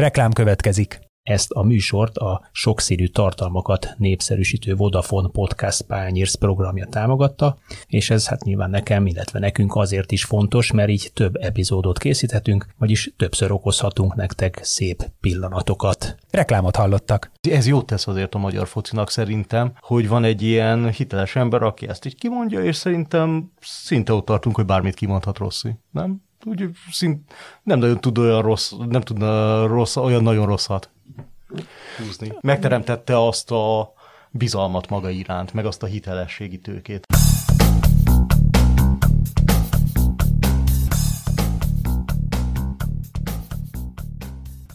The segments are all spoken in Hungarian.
Reklám következik. Ezt a műsort a sokszínű tartalmakat népszerűsítő Vodafone Podcast Pányérsz programja támogatta, és ez hát nyilván nekem, illetve nekünk azért is fontos, mert így több epizódot készíthetünk, vagyis többször okozhatunk nektek szép pillanatokat. Reklámot hallottak. Ez jót tesz azért a magyar focinak szerintem, hogy van egy ilyen hiteles ember, aki ezt így kimondja, és szerintem szinte ott tartunk, hogy bármit kimondhat Rossi, nem? Úgy szint, nem nagyon tud olyan rossz, nem tudna rossz, olyan nagyon rosszat húzni. Megteremtette azt a bizalmat maga iránt, meg azt a hitelességi tőkét.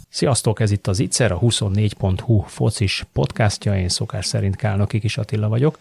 Sziasztok, ez itt az Itzer, a 24.hu focis podcastja, én szokás szerint Kálnoki Kis Attila vagyok,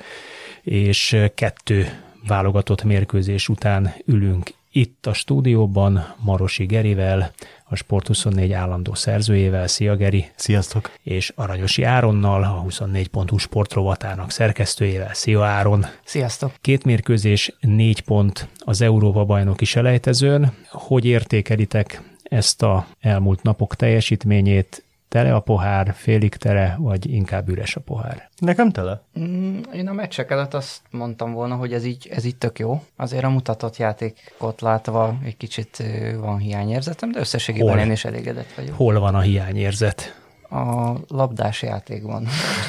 és kettő válogatott mérkőzés után ülünk itt a stúdióban Marosi Gerivel, a Sport24 állandó szerzőjével. Szia Geri! Sziasztok! És Aranyosi Áronnal, a 24.hu sportrovatának szerkesztőjével. Szia Áron! Sziasztok! Két mérkőzés, négy pont az Európa bajnoki selejtezőn. Hogy értékelitek ezt a elmúlt napok teljesítményét, Tele a pohár, félig tele, vagy inkább üres a pohár? Nekem tele. Mm, én a meccsek előtt azt mondtam volna, hogy ez így, ez így tök jó. Azért a mutatott játékot látva egy kicsit van hiányérzetem, de összességében Hol? én is elégedett vagyok. Hol van a hiányérzet? A labdás játékban.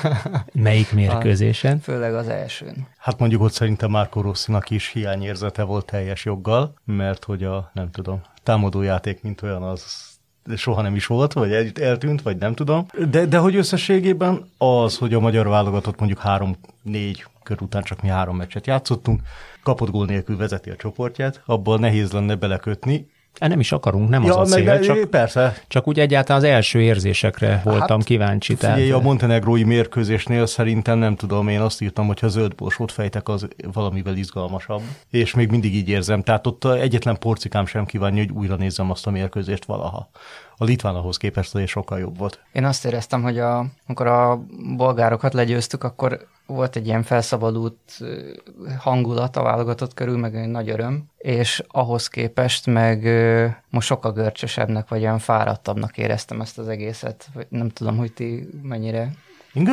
Melyik mérkőzésen? A, főleg az elsőn. Hát mondjuk ott szerintem Márko Rosszinak is hiányérzete volt teljes joggal, mert hogy a, nem tudom, támadójáték, mint olyan, az soha nem is volt, vagy eltűnt, vagy nem tudom. De, de hogy összességében az, hogy a magyar válogatott mondjuk három-négy kör után csak mi három meccset játszottunk, kapott gól nélkül vezeti a csoportját, abban nehéz lenne belekötni, E nem is akarunk, nem ja, az a cél, csak, persze. csak úgy egyáltalán az első érzésekre voltam hát, kíváncsi. Figyelj, tehát... a montenegrói mérkőzésnél szerintem nem tudom, én azt írtam, hogy ha zöld borsót fejtek, az valamivel izgalmasabb. És még mindig így érzem. Tehát ott egyetlen porcikám sem kívánja, hogy újra nézzem azt a mérkőzést valaha a litván ahhoz képest azért sokkal jobb volt. Én azt éreztem, hogy a, amikor a bolgárokat legyőztük, akkor volt egy ilyen felszabadult hangulat a válogatott körül, meg egy nagy öröm, és ahhoz képest meg most sokkal görcsösebbnek, vagy olyan fáradtabbnak éreztem ezt az egészet. Nem tudom, hogy ti mennyire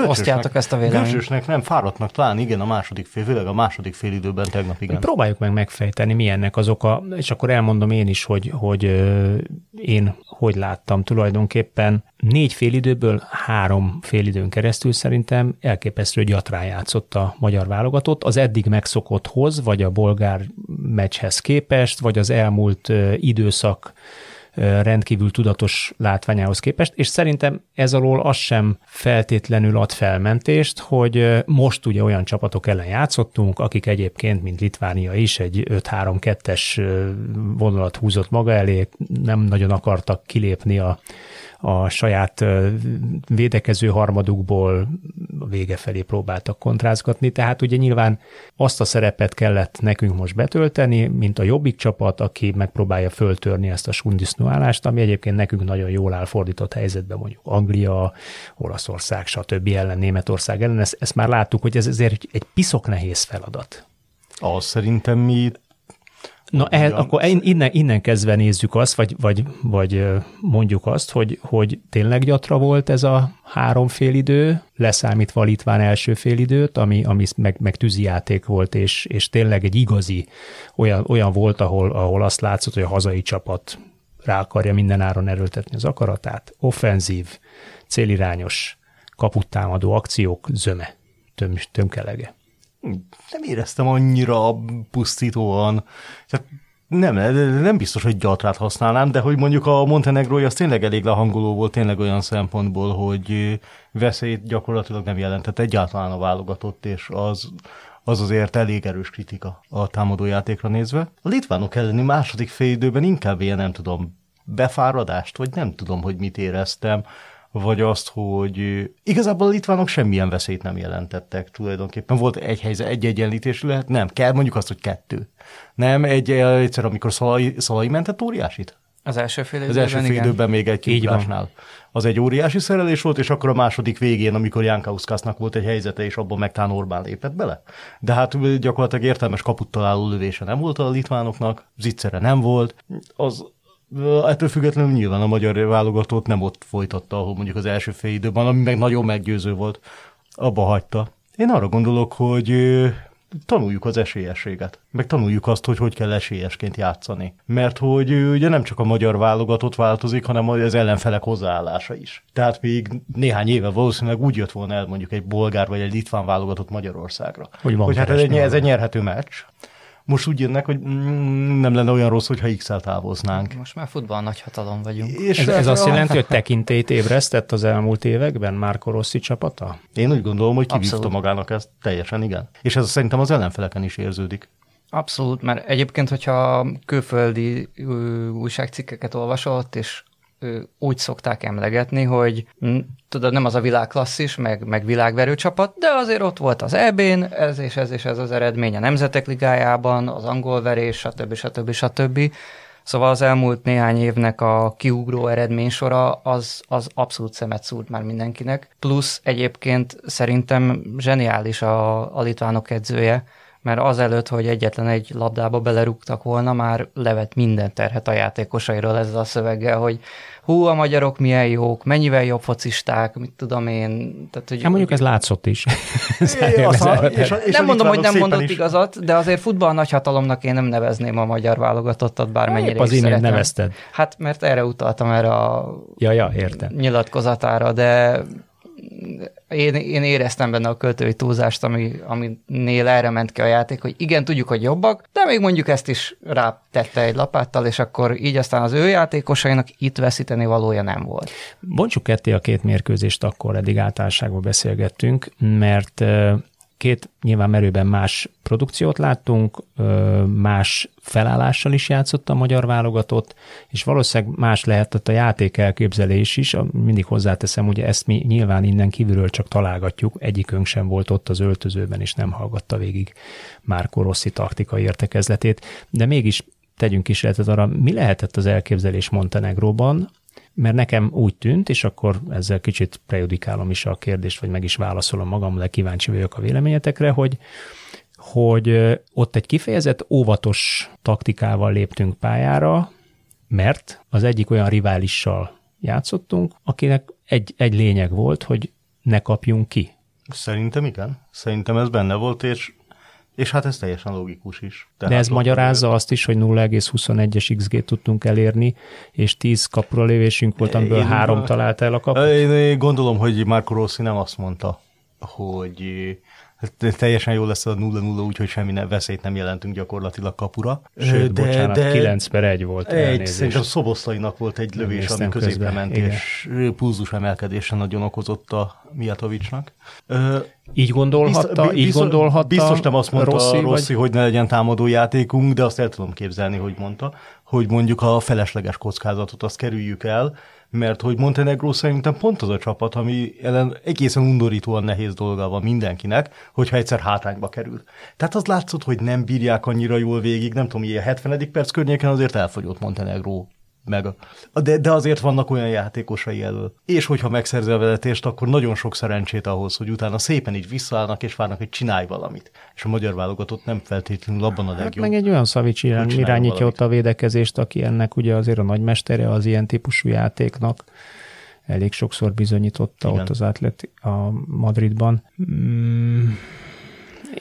Osztjátok ezt a véleményt. Görcsösnek nem, fáradtnak talán igen a második fél, főleg a második fél időben tegnap igen. Próbáljuk meg megfejteni, mi ennek az oka, és akkor elmondom én is, hogy, hogy én hogy láttam tulajdonképpen. Négy fél időből három fél időn keresztül szerintem elképesztő gyatrán játszott a magyar válogatott, az eddig megszokotthoz, vagy a bolgár meccshez képest, vagy az elmúlt időszak rendkívül tudatos látványához képest, és szerintem ez alól az sem feltétlenül ad felmentést, hogy most ugye olyan csapatok ellen játszottunk, akik egyébként, mint Litvánia is, egy 5-3-2-es vonalat húzott maga elé, nem nagyon akartak kilépni a a saját védekező harmadukból a vége felé próbáltak kontrázgatni, tehát ugye nyilván azt a szerepet kellett nekünk most betölteni, mint a jobbik csapat, aki megpróbálja föltörni ezt a sundisznóálást, ami egyébként nekünk nagyon jól áll fordított helyzetben, mondjuk Anglia, Olaszország, stb. ellen, Németország ellen. Ezt, ezt már láttuk, hogy ez ezért egy piszok nehéz feladat. Az szerintem mi Na, ehhez, akkor innen, innen kezdve nézzük azt, vagy, vagy, vagy mondjuk azt, hogy, hogy tényleg gyatra volt ez a három félidő, leszámítva a Litván első félidőt, ami, ami meg, meg tűzijáték volt, és, és tényleg egy igazi olyan, olyan volt, ahol, ahol azt látszott, hogy a hazai csapat rá akarja minden áron erőltetni az akaratát. Offenzív, célirányos, kaputtámadó akciók zöme, töm, tömkelege nem éreztem annyira pusztítóan. Tehát nem, nem biztos, hogy gyatrát használnám, de hogy mondjuk a Montenegrói az tényleg elég lehangoló volt, tényleg olyan szempontból, hogy veszélyt gyakorlatilag nem jelentett egyáltalán a válogatott, és az, az azért elég erős kritika a támadójátékra nézve. A litvánok elleni második fél időben inkább ilyen, nem tudom, befáradást, vagy nem tudom, hogy mit éreztem vagy azt, hogy igazából a litvánok semmilyen veszélyt nem jelentettek tulajdonképpen. Volt egy helyzet, egy egyenlítés lehet, nem, kell mondjuk azt, hogy kettő. Nem, egy, egyszer, amikor Szalai, Szalai mentett óriásit? Az első fél időben, Az első fél időben még egy kiugrásnál. Az egy óriási szerelés volt, és akkor a második végén, amikor Ján Kauszkásznak volt egy helyzete, és abban meg Orbán lépett bele. De hát gyakorlatilag értelmes kaput találó lövése nem volt a litvánoknak, zicsere nem volt. Az ettől függetlenül nyilván a magyar válogatót nem ott folytatta, ahol mondjuk az első fél időben, ami meg nagyon meggyőző volt, abba hagyta. Én arra gondolok, hogy tanuljuk az esélyességet, meg tanuljuk azt, hogy hogy kell esélyesként játszani. Mert hogy ugye nem csak a magyar válogatott változik, hanem az ellenfelek hozzáállása is. Tehát még néhány éve valószínűleg úgy jött volna el mondjuk egy bolgár vagy egy litván válogatott Magyarországra. Hogy, hogy hát ez egy, ez egy nyerhető meccs, most úgy jönnek, hogy mm, nem lenne olyan rossz, hogyha X-el távoznánk. Most már futball nagy hatalom vagyunk. És ez, ez azt jelenti, hogy tekintélyt ébresztett az elmúlt években Márko Rossi csapata? Én úgy gondolom, hogy kivívta magának ezt teljesen, igen. És ez szerintem az ellenfeleken is érződik. Abszolút, mert egyébként, hogyha külföldi újságcikkeket olvasott, és úgy szokták emlegetni, hogy tudod, nem az a világklasszis, meg, meg világverő csapat, de azért ott volt az EB-n, ez és ez és ez az eredmény a Nemzetek Ligájában, az angol verés, stb. stb. stb. Szóval az elmúlt néhány évnek a kiugró eredménysora az, az abszolút szemet szúrt már mindenkinek. Plusz egyébként szerintem zseniális a, a litvánok edzője, mert azelőtt, hogy egyetlen egy labdába belerúgtak volna, már levet minden terhet a játékosairól ezzel a szöveggel, hogy hú, a magyarok milyen jók, mennyivel jobb focisták, mit tudom én. Tehát, hogy, hát mondjuk ez látszott is. é, a, és a, és nem mondom, hogy nem mondott is. igazat, de azért futball nagyhatalomnak én nem nevezném a magyar válogatottat, bármennyire Épp az imént nevezted. Hát mert erre utaltam erre a ja, ja, értem. nyilatkozatára, de én, én éreztem benne a költői túlzást, ami, aminél erre ment ki a játék, hogy igen, tudjuk, hogy jobbak, de még mondjuk ezt is rátette egy lapáttal, és akkor így aztán az ő játékosainak itt veszíteni valója nem volt. Bontsuk ketté a két mérkőzést, akkor eddig általánosságban beszélgettünk, mert két nyilván merőben más produkciót láttunk, más felállással is játszott a magyar válogatott, és valószínűleg más lehetett a játék elképzelés is, mindig hozzáteszem, ugye ezt mi nyilván innen kívülről csak találgatjuk, egyikünk sem volt ott az öltözőben, és nem hallgatta végig Márko Rossi taktikai értekezletét, de mégis tegyünk kísérletet arra, mi lehetett az elképzelés Montenegróban, mert nekem úgy tűnt, és akkor ezzel kicsit prejudikálom is a kérdést, vagy meg is válaszolom magam, de kíváncsi vagyok a véleményetekre, hogy, hogy ott egy kifejezett óvatos taktikával léptünk pályára, mert az egyik olyan riválissal játszottunk, akinek egy, egy lényeg volt, hogy ne kapjunk ki. Szerintem igen. Szerintem ez benne volt, és és hát ez teljesen logikus is. Tehát De ez magyarázza azt is, hogy 0,21-es XG tudtunk elérni, és 10 kapura lévésünk volt, amiből én, három talált el a kaput? Én gondolom, hogy Marco Rossi nem azt mondta, hogy teljesen jó lesz a 0-0, úgyhogy semmi ne, veszélyt nem jelentünk gyakorlatilag kapura. Sőt, de, bocsánat, de 9 per 1 volt. Egy, szerintem Szoboszlainak volt egy lövés, ami középre ment, Igen. és pulzus emelkedésen nagyon okozott a Mijatovicsnak. Így gondolhatta, biztos, így gondolhatta Biztos nem azt mondta Rossi, Rossi vagy... hogy ne legyen támadó játékunk, de azt el tudom képzelni, hogy mondta, hogy mondjuk a felesleges kockázatot azt kerüljük el, mert hogy Montenegro szerintem pont az a csapat, ami ellen egészen undorítóan nehéz dolga van mindenkinek, hogyha egyszer hátrányba kerül. Tehát az látszott, hogy nem bírják annyira jól végig, nem tudom, ilyen 70. perc környéken azért elfogyott Montenegro meg. De, de azért vannak olyan játékosai elől. És hogyha megszerzi a vezetést, akkor nagyon sok szerencsét ahhoz, hogy utána szépen így visszaállnak, és várnak, hogy csinálj valamit. És a magyar válogatott nem feltétlenül abban a legjobb. Hát meg egy olyan Szavics irányítja ott a védekezést, aki ennek ugye azért a nagymestere az ilyen típusú játéknak elég sokszor bizonyította Igen. ott az átlet a Madridban. Mm,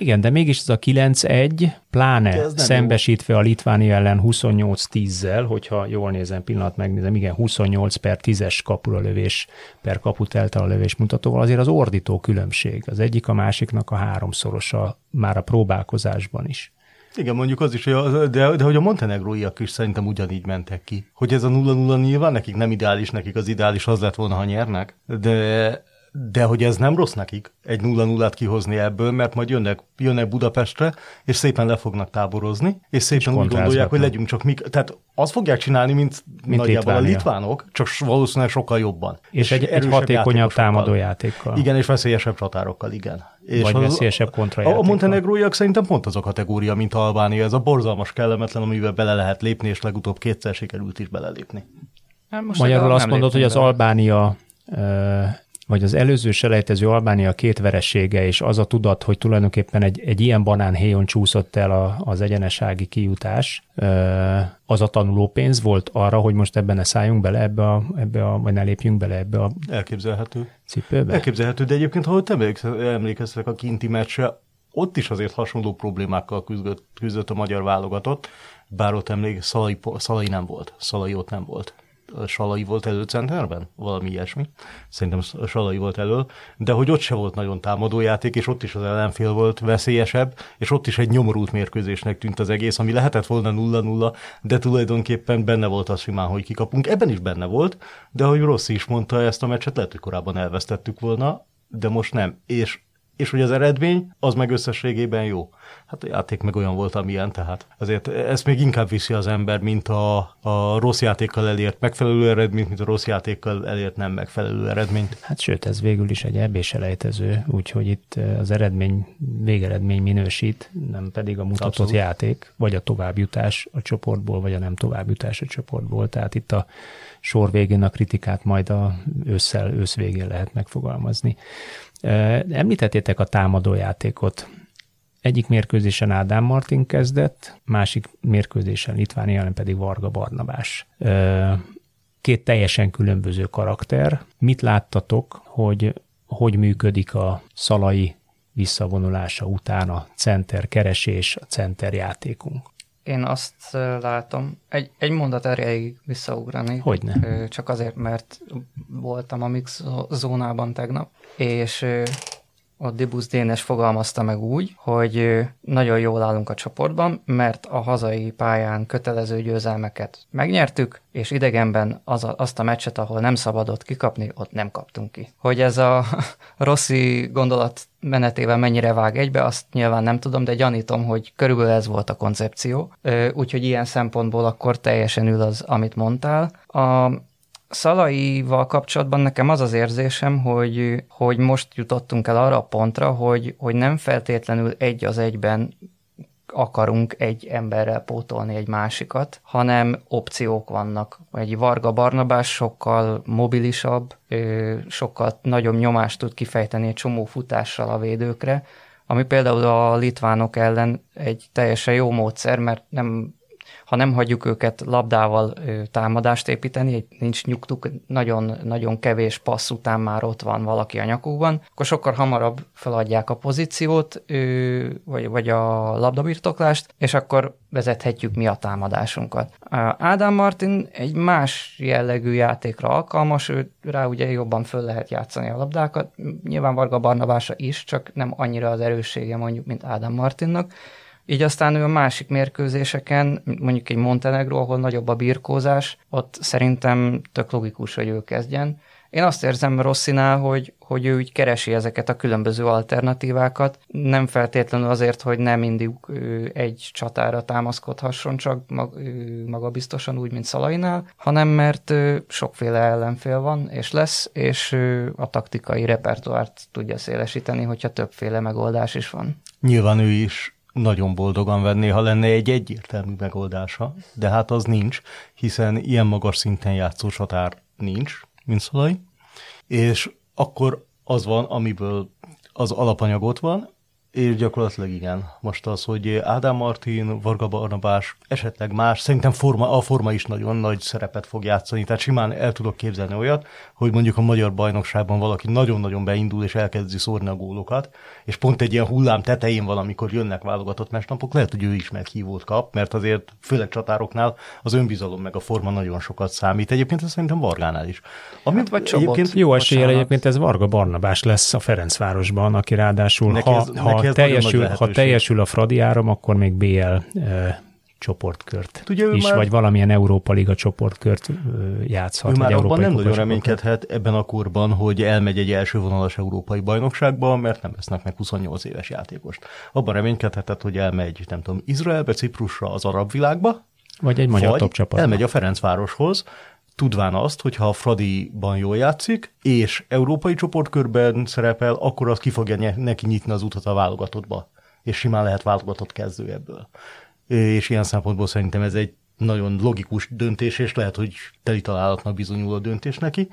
igen, de mégis ez a 9-1, pláne szembesítve jó. a Litvánia ellen 28-10-zel, hogyha jól nézem, pillanat megnézem, igen, 28 per 10-es kapura lövés per kaput a lövés mutatóval, azért az ordító különbség. Az egyik a másiknak a háromszorosa már a próbálkozásban is. Igen, mondjuk az is, hogy a, de, de hogy a montenegróiak is szerintem ugyanígy mentek ki. Hogy ez a 0-0 nyilván nekik nem ideális, nekik az ideális az lett volna, ha nyernek, de de hogy ez nem rossz nekik, egy 0 0 kihozni ebből, mert majd jönnek, jönnek Budapestre, és szépen le fognak táborozni, és szépen és úgy gondolják, hogy legyünk csak mi. Tehát azt fogják csinálni, mint, mint nagyjából Litvánia. a litvánok, csak valószínűleg sokkal jobban. És, és egy, egy hatékonyabb támadójátékkal. Igen, és veszélyesebb csatárokkal, igen. És Vagy az, veszélyesebb kontrajátékkal. A montenegróiak szerintem pont az a kategória, mint Albánia. Ez a borzalmas kellemetlen, amivel bele lehet lépni, és legutóbb kétszer sikerült is belelépni. Hát most Magyarul azt mondod, hogy az Albánia vagy az előző selejtező Albánia két veresége, és az a tudat, hogy tulajdonképpen egy, egy ilyen banánhéjon csúszott el a, az egyenesági kijutás, az a tanuló pénz volt arra, hogy most ebben ne szálljunk bele ebbe a, ebbe a vagy ne lépjünk bele ebbe a Elképzelhető. cipőbe? Elképzelhető, de egyébként, ha emlékeztek a kinti meccsre, ott is azért hasonló problémákkal küzdött, küzdött a magyar válogatott, bár ott emlék, Szalai, Szalai nem volt. Szalai ott nem volt. Salai volt elő centerben? Valami ilyesmi. Szerintem Salai volt elő, de hogy ott se volt nagyon támadójáték, és ott is az ellenfél volt veszélyesebb, és ott is egy nyomorult mérkőzésnek tűnt az egész, ami lehetett volna 0-0, de tulajdonképpen benne volt az simán, hogy kikapunk. Ebben is benne volt, de ahogy Rossi is mondta, ezt a meccset lehet, hogy korábban elvesztettük volna, de most nem. És és hogy az eredmény az meg összességében jó. Hát a játék meg olyan volt, amilyen, tehát azért ezt még inkább viszi az ember, mint a, a rossz játékkal elért megfelelő eredményt, mint a rossz játékkal elért nem megfelelő eredményt. Hát sőt, ez végül is egy ebbéselejtező, úgyhogy itt az eredmény, végeredmény minősít, nem pedig a mutatott Abszolút. játék, vagy a továbbjutás a csoportból, vagy a nem továbbjutás a csoportból. Tehát itt a sor végén a kritikát majd a ősszel, ősz végén lehet megfogalmazni. Említettétek a támadójátékot. Egyik mérkőzésen Ádám Martin kezdett, másik mérkőzésen Litvánia ellen pedig Varga Barnabás. Két teljesen különböző karakter. Mit láttatok, hogy hogy működik a szalai visszavonulása után a center keresés, a center játékunk? Én azt látom, egy, egy mondat erejéig visszaugrani. Hogyne. Csak azért, mert voltam a mix zónában tegnap, és a Dibusz Dénes fogalmazta meg úgy, hogy nagyon jól állunk a csoportban, mert a hazai pályán kötelező győzelmeket megnyertük, és idegenben az a, azt a meccset, ahol nem szabadott kikapni, ott nem kaptunk ki. Hogy ez a Rossi gondolat menetével mennyire vág egybe, azt nyilván nem tudom, de gyanítom, hogy körülbelül ez volt a koncepció. Úgyhogy ilyen szempontból akkor teljesen ül az, amit mondtál. A Szalaival kapcsolatban nekem az az érzésem, hogy, hogy most jutottunk el arra a pontra, hogy, hogy nem feltétlenül egy az egyben akarunk egy emberrel pótolni egy másikat, hanem opciók vannak. Egy Varga Barnabás sokkal mobilisabb, sokkal nagyobb nyomást tud kifejteni egy csomó futással a védőkre, ami például a litvánok ellen egy teljesen jó módszer, mert nem ha nem hagyjuk őket labdával támadást építeni, nincs nyugtuk, nagyon, nagyon kevés passz után már ott van valaki a nyakukban, akkor sokkal hamarabb feladják a pozíciót, vagy, vagy a labdabirtoklást, és akkor vezethetjük mi a támadásunkat. Ádám Martin egy más jellegű játékra alkalmas, ő rá ugye jobban föl lehet játszani a labdákat, nyilván Varga Barnabása is, csak nem annyira az erőssége mondjuk, mint Ádám Martinnak, így aztán ő a másik mérkőzéseken, mondjuk egy Montenegro, ahol nagyobb a birkózás, ott szerintem tök logikus, hogy ő kezdjen. Én azt érzem Rosszinál, hogy, hogy ő úgy keresi ezeket a különböző alternatívákat, nem feltétlenül azért, hogy nem mindig egy csatára támaszkodhasson, csak maga biztosan úgy, mint Szalainál, hanem mert sokféle ellenfél van, és lesz, és a taktikai repertoárt tudja szélesíteni, hogyha többféle megoldás is van. Nyilván ő is nagyon boldogan venné, ha lenne egy egyértelmű megoldása, de hát az nincs, hiszen ilyen magas szinten játszó csatár nincs, mint Szolai, és akkor az van, amiből az alapanyagot van, és gyakorlatilag igen. Most az, hogy Ádám Martin, Varga Barnabás, esetleg más, szerintem forma, a forma is nagyon nagy szerepet fog játszani, tehát simán el tudok képzelni olyat, hogy mondjuk a magyar bajnokságban valaki nagyon-nagyon beindul és elkezdi szórni a gólokat, és pont egy ilyen hullám tetején valamikor jönnek válogatott mesnapok, lehet, hogy ő is meghívót kap, mert azért főleg csatároknál az önbizalom meg a forma nagyon sokat számít. Egyébként ez szerintem Vargánál is. Amit hát vagy egyébként, Jó eséllyel egyébként ez Varga Barnabás lesz a Ferencvárosban, aki ráadásul, neki ez, ha, ha, teljesül, ha teljesül a Fradi áram, akkor még BL e, csoportkört hát ugye is, már, vagy valamilyen Európa Liga csoportkört játszhat. Ő már abban nem nagyon reménykedhet ebben a korban, hogy elmegy egy első vonalas európai bajnokságba, mert nem vesznek meg 28 éves játékost. Abban reménykedhetett, hogy elmegy, nem tudom, Izraelbe, Ciprusra, az arab világba, vagy egy magyar top csapat. Elmegy a Ferencvároshoz, tudván azt, hogy ha a Fradiban jól játszik, és európai csoportkörben szerepel, akkor az ki fogja neki nyitni az utat a válogatottba. És simán lehet válogatott kezdő ebből. És ilyen szempontból szerintem ez egy nagyon logikus döntés, és lehet, hogy teli találatnak a döntés neki.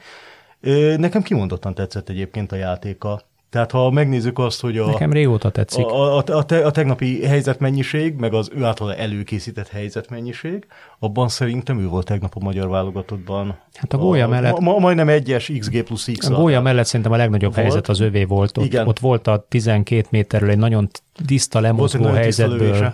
Nekem kimondottan tetszett egyébként a játéka. Tehát ha megnézzük azt, hogy a, Nekem régóta tetszik. A, a, a, te, a tegnapi helyzetmennyiség, meg az ő által előkészített helyzetmennyiség, abban szerintem ő volt tegnap a magyar válogatottban. Hát a gólya mellett... Ma, majdnem egyes XG plusz X. A gólya mellett szerintem a legnagyobb volt. helyzet az övé volt. Ott, Igen. ott volt a 12 méterről egy nagyon tiszta lemozgó helyzetből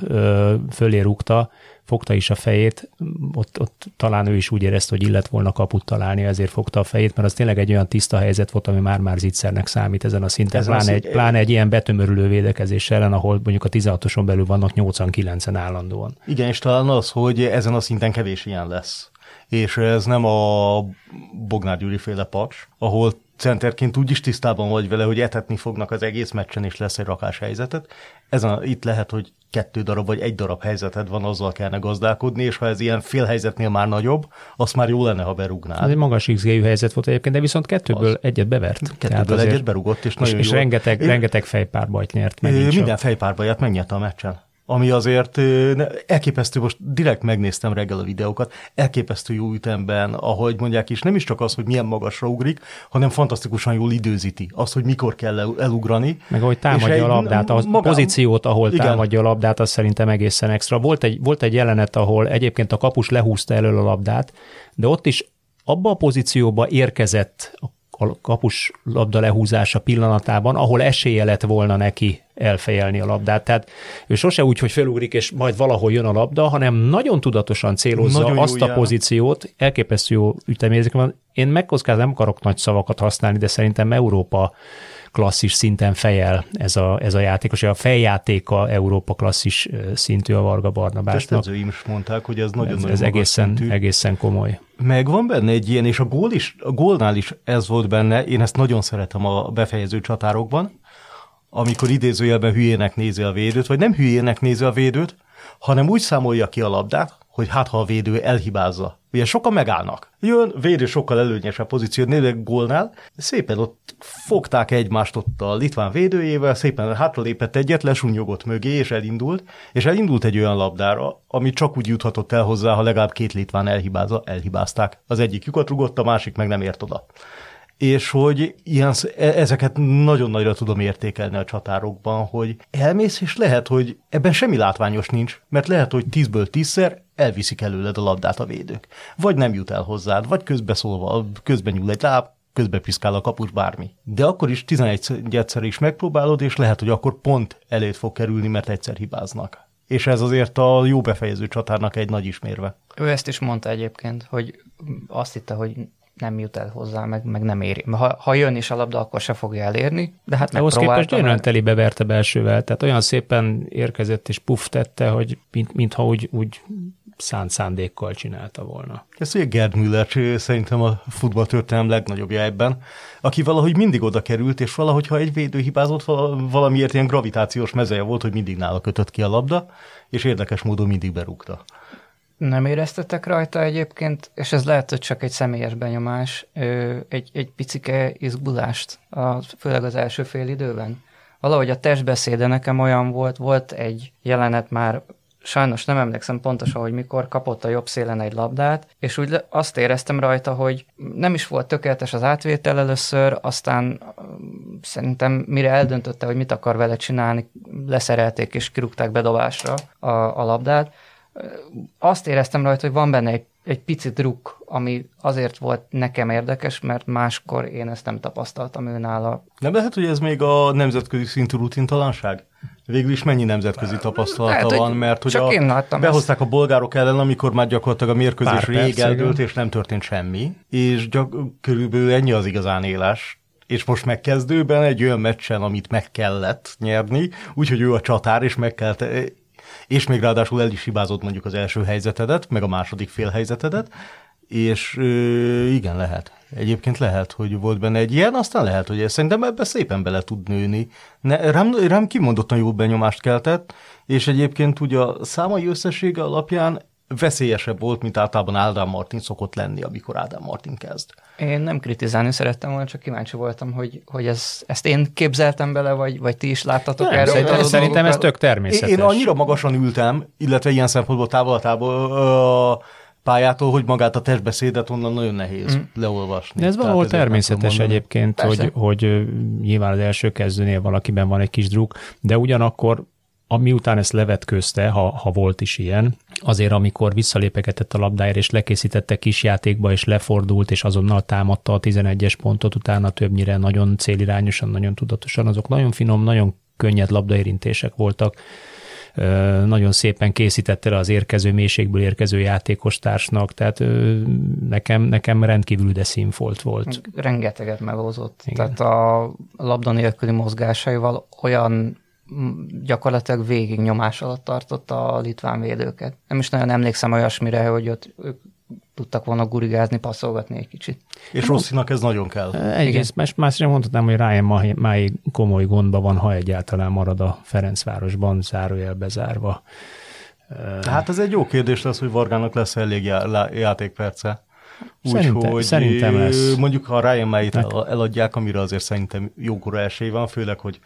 fölé rúgta, fogta is a fejét, ott, ott talán ő is úgy érezte, hogy illet volna kaput találni, ezért fogta a fejét, mert az tényleg egy olyan tiszta helyzet volt, ami már-már zicsernek számít ezen a szinten, Ez pláne, egy, pláne egy ilyen betömörülő védekezés ellen, ahol mondjuk a 16-oson belül vannak 89-en állandóan. Igen, és talán az, hogy ezen a szinten kevés ilyen lesz. És ez nem a Bognár Gyuri féle paks, ahol centerként úgy is tisztában vagy vele, hogy etetni fognak az egész meccsen, és lesz egy rakás helyzetet. Ezen itt lehet, hogy kettő darab vagy egy darab helyzeted van, azzal kellene gazdálkodni, és ha ez ilyen fél helyzetnél már nagyobb, azt már jó lenne, ha berugnál. Ez egy magas xg helyzet volt egyébként, de viszont kettőből az. egyet bevert. Kettőből egyet berugott, és, és nagyon És jó. rengeteg, Én, rengeteg fejpárbajt nyert. Minden fejpárbaját megnyerte a meccsen ami azért elképesztő, most direkt megnéztem reggel a videókat, elképesztő jó ütemben, ahogy mondják is, nem is csak az, hogy milyen magasra ugrik, hanem fantasztikusan jól időzíti. Az, hogy mikor kell elugrani. Meg ahogy támadja a labdát, a magán... pozíciót, ahol igen. támadja a labdát, az szerintem egészen extra. Volt egy, volt egy jelenet, ahol egyébként a kapus lehúzta elől a labdát, de ott is abba a pozícióba érkezett a a kapus labda lehúzása pillanatában, ahol esélye lett volna neki elfejelni a labdát. Tehát ő sose úgy, hogy felugrik, és majd valahol jön a labda, hanem nagyon tudatosan célozza nagyon azt a jel. pozíciót, elképesztő jó ütemérzék van. Én megkockázom, nem akarok nagy szavakat használni, de szerintem Európa klasszis szinten fejel ez a, ez a játékos. A feljátéka Európa klasszis szintű a Varga Barnabásnak. Tesztedzőim is mondták, hogy ez nagyon-nagyon Ez, ez egészen, szintű. egészen komoly. Meg van benne egy ilyen, és a, gól is, a gólnál is ez volt benne, én ezt nagyon szeretem a befejező csatárokban, amikor idézőjelben hülyének nézi a védőt, vagy nem hülyének nézi a védőt, hanem úgy számolja ki a labdát, hogy hát ha a védő elhibázza. Ugye sokan megállnak. Jön, védő sokkal előnyesebb pozíció, nézek gólnál, szépen ott fogták egymást ott a litván védőjével, szépen hátralépett egyet, lesunyogott mögé, és elindult, és elindult egy olyan labdára, ami csak úgy juthatott el hozzá, ha legalább két litván elhibázza, elhibázták. Az egyik lyukat rugott, a másik meg nem ért oda és hogy ilyen, e, ezeket nagyon nagyra tudom értékelni a csatárokban, hogy elmész, és lehet, hogy ebben semmi látványos nincs, mert lehet, hogy tízből tízszer elviszik előled a labdát a védők. Vagy nem jut el hozzád, vagy közbeszólva, közben nyúl egy láb, közbe piszkál a kapus bármi. De akkor is 11 egyszer is megpróbálod, és lehet, hogy akkor pont elét fog kerülni, mert egyszer hibáznak. És ez azért a jó befejező csatárnak egy nagy ismérve. Ő ezt is mondta egyébként, hogy azt hitte, hogy nem jut el hozzá, meg, meg nem éri. Ha, ha jön is a labda, akkor se fogja elérni, de hát Ahhoz képest gyönyörűen telibe verte belsővel, tehát olyan szépen érkezett és puff tette, hogy mint, mintha úgy, úgy szánt szándékkal csinálta volna. Ez ugye Gerd Müller szerintem a futballtörténelem legnagyobbja ebben, aki valahogy mindig oda került, és valahogy, ha egy védő hibázott, valamiért ilyen gravitációs mezeje volt, hogy mindig nála kötött ki a labda, és érdekes módon mindig berúgta. Nem éreztetek rajta egyébként, és ez lehet, hogy csak egy személyes benyomás, egy, egy picike izgulást, a, főleg az első fél időben? Valahogy a testbeszéde nekem olyan volt, volt egy jelenet már sajnos nem emlékszem pontosan, hogy mikor kapott a jobb szélen egy labdát, és úgy azt éreztem rajta, hogy nem is volt tökéletes az átvétel először, aztán szerintem mire eldöntötte, hogy mit akar vele csinálni, leszerelték és kirúgták bedobásra a, a labdát, azt éreztem rajta, hogy van benne egy, egy pici druk, ami azért volt nekem érdekes, mert máskor én ezt nem tapasztaltam őnála. Nem lehet, hogy ez még a nemzetközi szintű rutintalanság? Végül is mennyi nemzetközi tapasztalata lehet, van, mert hogy a, én behozták ezt. a bolgárok ellen, amikor már gyakorlatilag a mérkőzés rég eldőlt, és nem történt semmi, és gyak, körülbelül ennyi az igazán éles, és most megkezdőben egy olyan meccsen, amit meg kellett nyerni, úgyhogy ő a csatár, és meg kellett és még ráadásul el is hibázott mondjuk az első helyzetedet, meg a második fél helyzetedet, és ö, igen, lehet. Egyébként lehet, hogy volt benne egy ilyen, aztán lehet, hogy szerintem ebbe szépen bele tud nőni. Ne, rám, rám kimondottan jó benyomást keltett, és egyébként ugye a számai összessége alapján veszélyesebb volt, mint általában Ádám Martin szokott lenni, amikor Ádám Martin kezd. Én nem kritizálni szerettem volna, csak kíváncsi voltam, hogy, hogy ez, ezt én képzeltem bele, vagy, vagy ti is láttatok nem, erről. Szerintem, szerintem ez tök természetes. Én, én annyira magasan ültem, illetve ilyen szempontból távolatából pályától, hogy magát a testbeszédet onnan nagyon nehéz mm. leolvasni. De ez valahol természetes egyébként, Persze. hogy, hogy nyilván az első kezdőnél valakiben van egy kis druk, de ugyanakkor ami után ezt levetközte, ha, ha volt is ilyen, azért amikor visszalépegetett a labdáért, és lekészítette kisjátékba, és lefordult, és azonnal támadta a 11-es pontot, utána többnyire nagyon célirányosan, nagyon tudatosan, azok nagyon finom, nagyon könnyed labdaérintések voltak, nagyon szépen készítette le az érkező mélységből érkező játékos társnak, tehát nekem, nekem rendkívül de színfolt volt. Rengeteget melózott. Igen. Tehát a labda nélküli mozgásaival olyan gyakorlatilag végig nyomás alatt tartotta a litván védőket. Nem is nagyon emlékszem olyasmire, hogy ott ők tudtak volna gurigázni, passzolgatni egy kicsit. És Rosszinak ez nagyon kell. Egyrészt más, más sem mondhatnám, hogy Ryan máig komoly gondba van, ha egyáltalán marad a Ferencvárosban, zárójelbe zárva. Hát ez egy jó kérdés lesz, hogy Vargának lesz elég já- játékperce. Úgyhogy szerintem lesz. mondjuk ha a Ryan May-t el, eladják, amire azért szerintem jókora esély van, főleg, hogy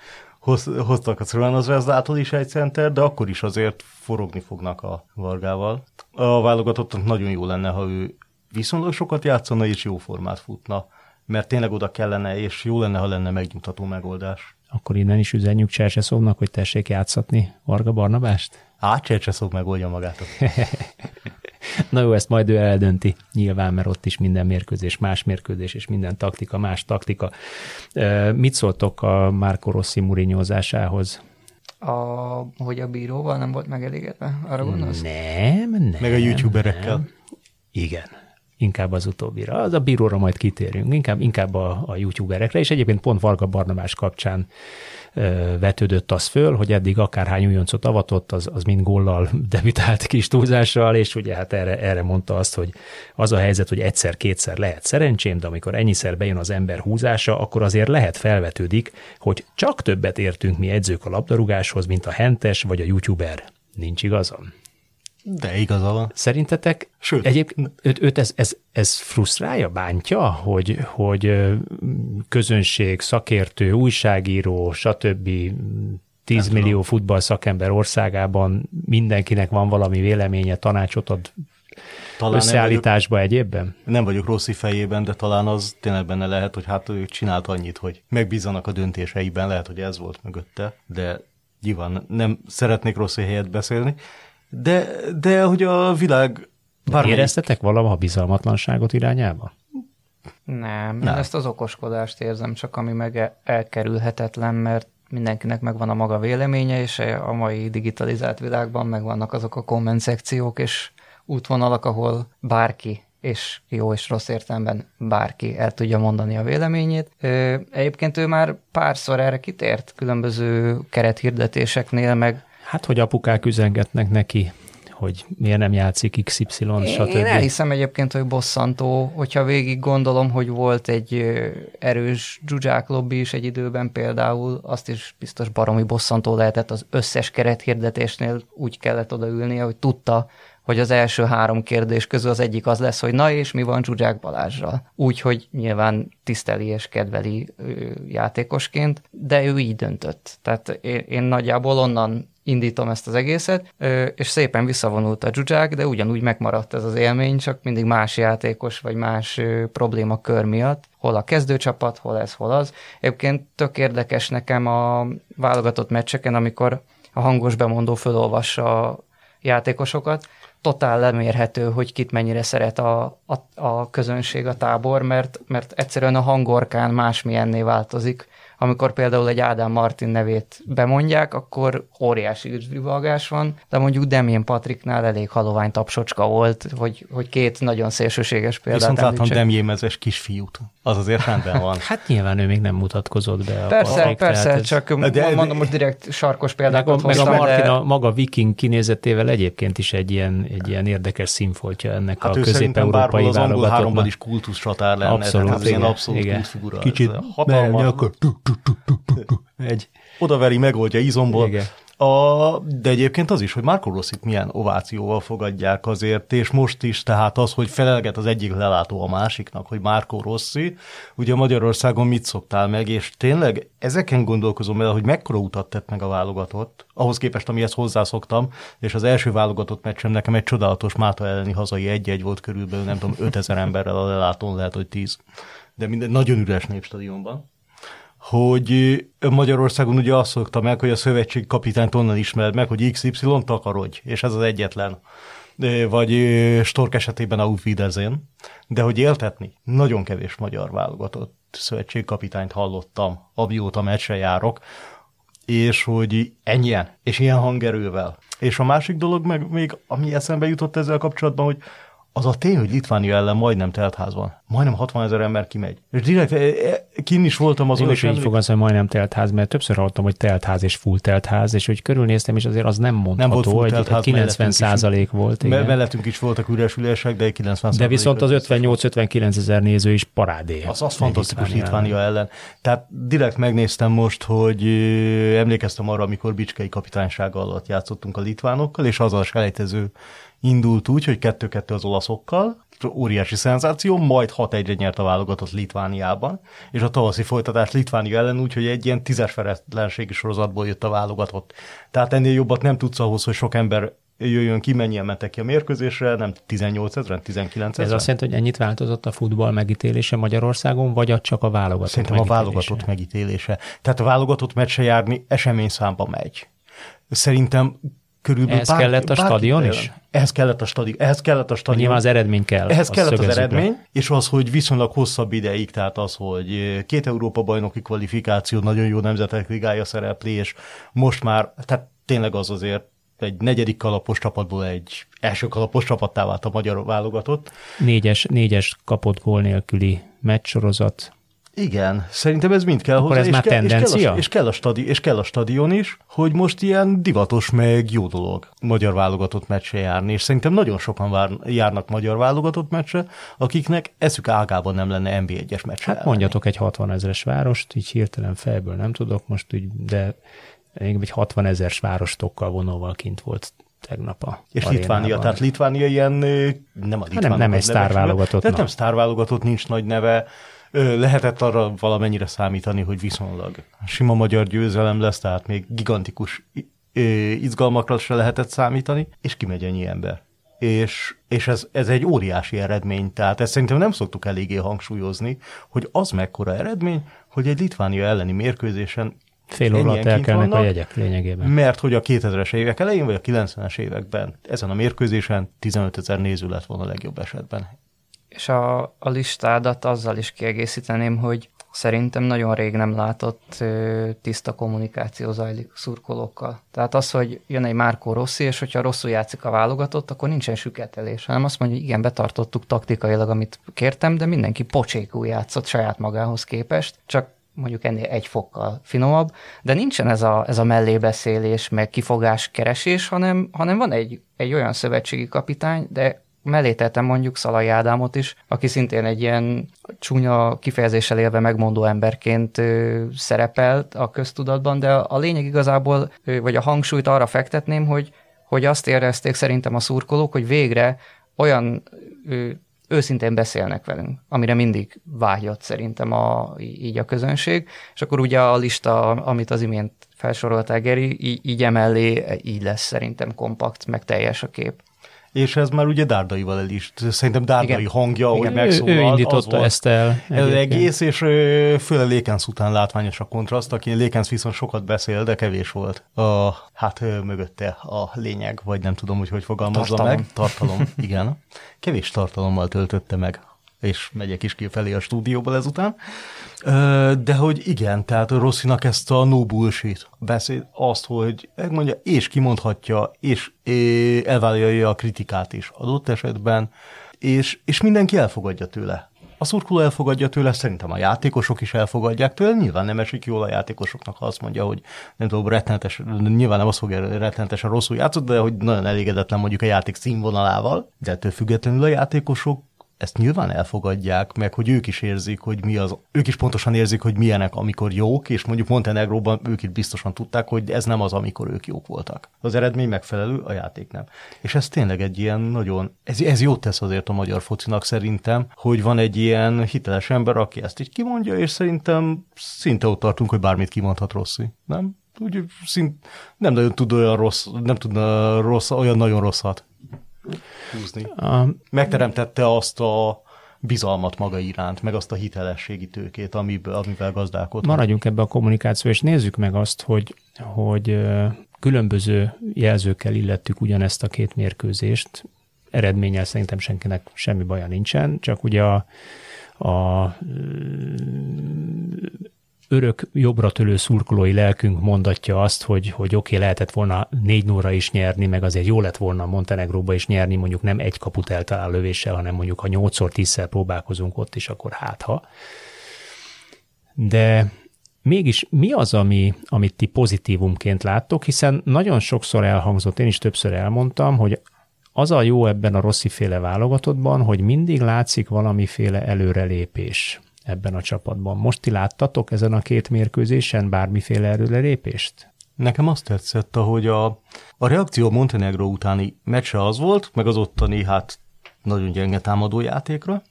hoz, hoztak a Cerván Zvezdától is egy center, de akkor is azért forogni fognak a Vargával. A válogatottak nagyon jó lenne, ha ő viszonylag sokat játszana és jó formát futna, mert tényleg oda kellene, és jó lenne, ha lenne megnyugtató megoldás. Akkor innen is üzenjük Csercseszóvnak, hogy tessék játszatni Varga Barnabást? Át Csercseszok megoldja magát. Na jó, ezt majd ő eldönti, nyilván, mert ott is minden mérkőzés más mérkőzés, és minden taktika más taktika. Mit szóltok a Marco Rossi murinyózásához? A, hogy a bíróval nem volt megelégedve? Arra gondolsz? Nem, nem. Meg a youtuberekkel. nem. Igen, inkább az utóbbira. Az a bíróra majd kitérünk, inkább, inkább a, a youtuberekre, és egyébként pont Varga Barnabás kapcsán ö, vetődött az föl, hogy eddig akárhány újoncot avatott, az, az mind góllal debütált kis túlzással, és ugye hát erre, erre mondta azt, hogy az a helyzet, hogy egyszer-kétszer lehet szerencsém, de amikor ennyiszer bejön az ember húzása, akkor azért lehet felvetődik, hogy csak többet értünk mi edzők a labdarúgáshoz, mint a hentes vagy a youtuber. Nincs igazam? De igaza van. Szerintetek Sőt. egyébként őt, őt ez, ez, ez frusztrálja, bántja, hogy, hogy közönség, szakértő, újságíró, stb. 10 millió futball szakember országában mindenkinek van valami véleménye, tanácsot ad Talán nem vagyok, összeállításba egyébben? nem vagyok Rossi fejében, de talán az tényleg benne lehet, hogy hát ő csinált annyit, hogy megbízzanak a döntéseiben, lehet, hogy ez volt mögötte, de nyilván nem szeretnék Rossi helyet beszélni, de, de hogy a világ bármelyik Éreztetek valaha bizalmatlanságot irányába? Nem, nem, én Nem. ezt az okoskodást érzem, csak ami meg e- elkerülhetetlen, mert mindenkinek megvan a maga véleménye, és a mai digitalizált világban megvannak azok a komment szekciók és útvonalak, ahol bárki és jó és rossz értelemben bárki el tudja mondani a véleményét. Ö, Egyébként ő már párszor erre kitért különböző kerethirdetéseknél, meg Hát, hogy apukák üzengetnek neki, hogy miért nem játszik XY, stb. Én elhiszem egyébként, hogy bosszantó, hogyha végig gondolom, hogy volt egy erős dzsuzsák lobby is egy időben például, azt is biztos baromi bosszantó lehetett az összes kerethirdetésnél úgy kellett odaülnie, hogy tudta, hogy az első három kérdés közül az egyik az lesz, hogy na és mi van Zsuzsák Balázsral. Úgyhogy nyilván tiszteli és kedveli játékosként, de ő így döntött. Tehát én, én nagyjából onnan indítom ezt az egészet, és szépen visszavonult a Zsuzsák, de ugyanúgy megmaradt ez az élmény, csak mindig más játékos, vagy más problémakör miatt. Hol a kezdőcsapat, hol ez, hol az. Egyébként tök érdekes nekem a válogatott meccseken, amikor a hangos bemondó fölolvassa a játékosokat, totál lemérhető, hogy kit mennyire szeret a, a, a közönség, a tábor, mert, mert egyszerűen a hangorkán másmilyenné változik. Amikor például egy Ádám Martin nevét bemondják, akkor óriási üdvrivalgás van, de mondjuk Demjén Patriknál elég halovány tapsocska volt, hogy, hogy két nagyon szélsőséges példát Viszont láttam demjémezes kisfiút. Az azért rendben van. Hát nyilván ő még nem mutatkozott be. Persze, Patrik, persze, ez- csak De- de, mondom most direkt sarkos Meg példákat a, meg a hoztam, Martin de a maga viking kinézetével egyébként is egy ilyen, egy ilyen érdekes színfoltja ennek Hát a közép-európai az angol háromban is kultuszsatár lenne. Abszolút, tehát ez ilyen igen, abszolút igen. kultfigura. Kicsit Ez hatalmas. melnyakor. Egy. Odaveri, megoldja izomból. Igen. A, de egyébként az is, hogy Marco Rossit milyen ovációval fogadják azért, és most is, tehát az, hogy felelget az egyik lelátó a másiknak, hogy Marco Rossi, ugye Magyarországon mit szoktál meg, és tényleg ezeken gondolkozom el, hogy mekkora utat tett meg a válogatott, ahhoz képest, amihez hozzászoktam, és az első válogatott meccsem nekem egy csodálatos Máta elleni hazai egy-egy volt körülbelül, nem tudom, 5000 emberrel a lelátón lehet, hogy 10, de minden nagyon üres népstadionban hogy Magyarországon ugye azt szokta meg, hogy a szövetség kapitányt onnan ismered meg, hogy XY takarodj, és ez az egyetlen. Vagy Stork esetében a Wiedersehen. De hogy éltetni, nagyon kevés magyar válogatott szövetségkapitányt hallottam, amióta meccsre járok, és hogy ennyien, és ilyen hangerővel. És a másik dolog meg még, ami eszembe jutott ezzel kapcsolatban, hogy az a tény, hogy Litvánia ellen majdnem teltház van. Majdnem 60 ezer ember kimegy. És direkt e, e, kin is voltam azon. Én is így fogalmazom, hogy majdnem teltház, mert többször hallottam, hogy teltház és full teltház, és hogy körülnéztem, és azért az nem mondható, nem volt hogy 90 százalék volt. Igen. Mellettünk is voltak üres ülések, de 90 De viszont az 58-59 ezer néző is parádé. Az, az fantasztikus Litvánia ellen. ellen. Tehát direkt megnéztem most, hogy emlékeztem arra, amikor Bicskei kapitánysága alatt játszottunk a litvánokkal, és az a selejtező indult úgy, hogy 2-2 az olaszokkal, óriási szenzáció, majd 6-1-re nyert a válogatott Litvániában, és a tavaszi folytatás Litvánia ellen úgy, hogy egy ilyen tízes feretlenségi sorozatból jött a válogatott. Tehát ennél jobbat nem tudsz ahhoz, hogy sok ember jöjjön ki, mennyien mentek ki a mérkőzésre, nem 18 ezeren, 19 ezeren. Ez azt jelenti, hogy ennyit változott a futball megítélése Magyarországon, vagy csak a válogatott Szerintem megítélése? a válogatott megítélése. Tehát a válogatott meccse járni esemény számba megy. Szerintem körülbelül Ehhez kellett a stadion is? Ehhez kellett a stadion. Ehhez kellett a stadion. Nyilván az eredmény kell. Ehhez kellett az eredmény, le. és az, hogy viszonylag hosszabb ideig, tehát az, hogy két Európa bajnoki kvalifikáció, nagyon jó nemzetek ligája szereplés, most már, tehát tényleg az azért egy negyedik kalapos csapatból egy első kalapos csapattá vált a magyar válogatott. Négyes, négyes kapott gól nélküli meccsorozat, igen, szerintem ez mind kell Akkor hozzá. ez és már kell, tendencia? És kell, a, és, kell a stadi, és kell a stadion is, hogy most ilyen divatos, meg jó dolog magyar válogatott meccse járni, és szerintem nagyon sokan vár, járnak magyar válogatott meccse, akiknek eszük ágában nem lenne NB1-es meccse. Hát mondjatok egy 60 ezeres várost, így hirtelen fejből nem tudok most, úgy, de egy 60 ezeres várostokkal vonóval kint volt tegnap a És Litvánia, tehát Litvánia ilyen, nem a Litvánia. Hát nem, nem egy sztárválogatott. Tehát nem sztárválogatott, nincs nagy neve, lehetett arra valamennyire számítani, hogy viszonylag sima magyar győzelem lesz, tehát még gigantikus izgalmakra se lehetett számítani, és kimegy ennyi ember. És, és ez, ez egy óriási eredmény, tehát ezt szerintem nem szoktuk eléggé hangsúlyozni, hogy az mekkora eredmény, hogy egy Litvánia elleni mérkőzésen Fél óra alatt elkelnek a jegyek lényegében. Mert hogy a 2000-es évek elején, vagy a 90-es években ezen a mérkőzésen 15 ezer néző lett volna a legjobb esetben. És a, a listádat azzal is kiegészíteném, hogy szerintem nagyon rég nem látott ö, tiszta kommunikáció zajlik szurkolókkal. Tehát az, hogy jön egy Márkó Rossi, és hogyha rosszul játszik a válogatott, akkor nincsen süketelés, hanem azt mondja, hogy igen, betartottuk taktikailag, amit kértem, de mindenki pocsékú játszott saját magához képest, csak mondjuk ennél egy fokkal finomabb, de nincsen ez a, ez a mellébeszélés, meg kifogás keresés, hanem, hanem van egy, egy olyan szövetségi kapitány, de mellé tettem mondjuk Szalai Ádámot is, aki szintén egy ilyen csúnya kifejezéssel élve megmondó emberként szerepelt a köztudatban, de a lényeg igazából, vagy a hangsúlyt arra fektetném, hogy, hogy azt érezték szerintem a szurkolók, hogy végre olyan őszintén beszélnek velünk, amire mindig vágyott szerintem a, így a közönség, és akkor ugye a lista, amit az imént felsoroltál, Geri, így, így emellé így lesz szerintem kompakt, meg teljes a kép és ez már ugye Dárdaival el is. Szerintem Dárdai Igen. hangja, hogy megszólal. Ő, ő indította ezt el. Ez egész, és főle Lékensz után látványos a kontraszt, aki Lékensz viszont sokat beszél, de kevés volt. A, hát mögötte a lényeg, vagy nem tudom, hogy hogy fogalmazza tartalom. meg. Tartalom. Igen. Kevés tartalommal töltötte meg és megyek is ki felé a stúdióból ezután. De hogy igen, tehát Rosszinak ezt a no bullshit beszéd, azt, hogy megmondja, és kimondhatja, és elvállalja a kritikát is adott esetben, és, és mindenki elfogadja tőle. A szurkoló elfogadja tőle, szerintem a játékosok is elfogadják tőle, nyilván nem esik jól a játékosoknak, ha azt mondja, hogy nem tudom, rettenetes, nyilván nem azt fogja rettenetesen rosszul játszott, de hogy nagyon elégedetlen mondjuk a játék színvonalával, de ettől függetlenül a játékosok ezt nyilván elfogadják, meg hogy ők is érzik, hogy mi az, ők is pontosan érzik, hogy milyenek, amikor jók, és mondjuk Montenegróban ők itt biztosan tudták, hogy ez nem az, amikor ők jók voltak. Az eredmény megfelelő, a játék nem. És ez tényleg egy ilyen nagyon, ez, ez jót tesz azért a magyar focinak szerintem, hogy van egy ilyen hiteles ember, aki ezt így kimondja, és szerintem szinte ott tartunk, hogy bármit kimondhat Rossi, nem? Úgy szint, nem nagyon tud olyan rossz, nem tudna rossz, olyan nagyon rosszat húzni. Megteremtette azt a bizalmat maga iránt, meg azt a hitelességi tőkét, amiből, amivel gazdálkodunk. Maradjunk ebbe a kommunikáció, és nézzük meg azt, hogy, hogy különböző jelzőkkel illettük ugyanezt a két mérkőzést. Eredménnyel szerintem senkinek semmi baja nincsen, csak ugye a, a örök jobbra tölő szurkolói lelkünk mondatja azt, hogy, hogy oké, okay, lehetett volna négy nóra is nyerni, meg azért jó lett volna Montenegróba is nyerni, mondjuk nem egy kaput eltalál lövéssel, hanem mondjuk ha nyolcszor, tízszer próbálkozunk ott is, akkor hát ha. De mégis mi az, ami, amit ti pozitívumként láttok, hiszen nagyon sokszor elhangzott, én is többször elmondtam, hogy az a jó ebben a rossziféle válogatottban, hogy mindig látszik valamiféle előrelépés ebben a csapatban. Most ti láttatok ezen a két mérkőzésen bármiféle erőlelépést? Nekem azt tetszett, hogy a, a reakció Montenegro utáni meccse az volt, meg az ottani hát nagyon gyenge támadójátékra,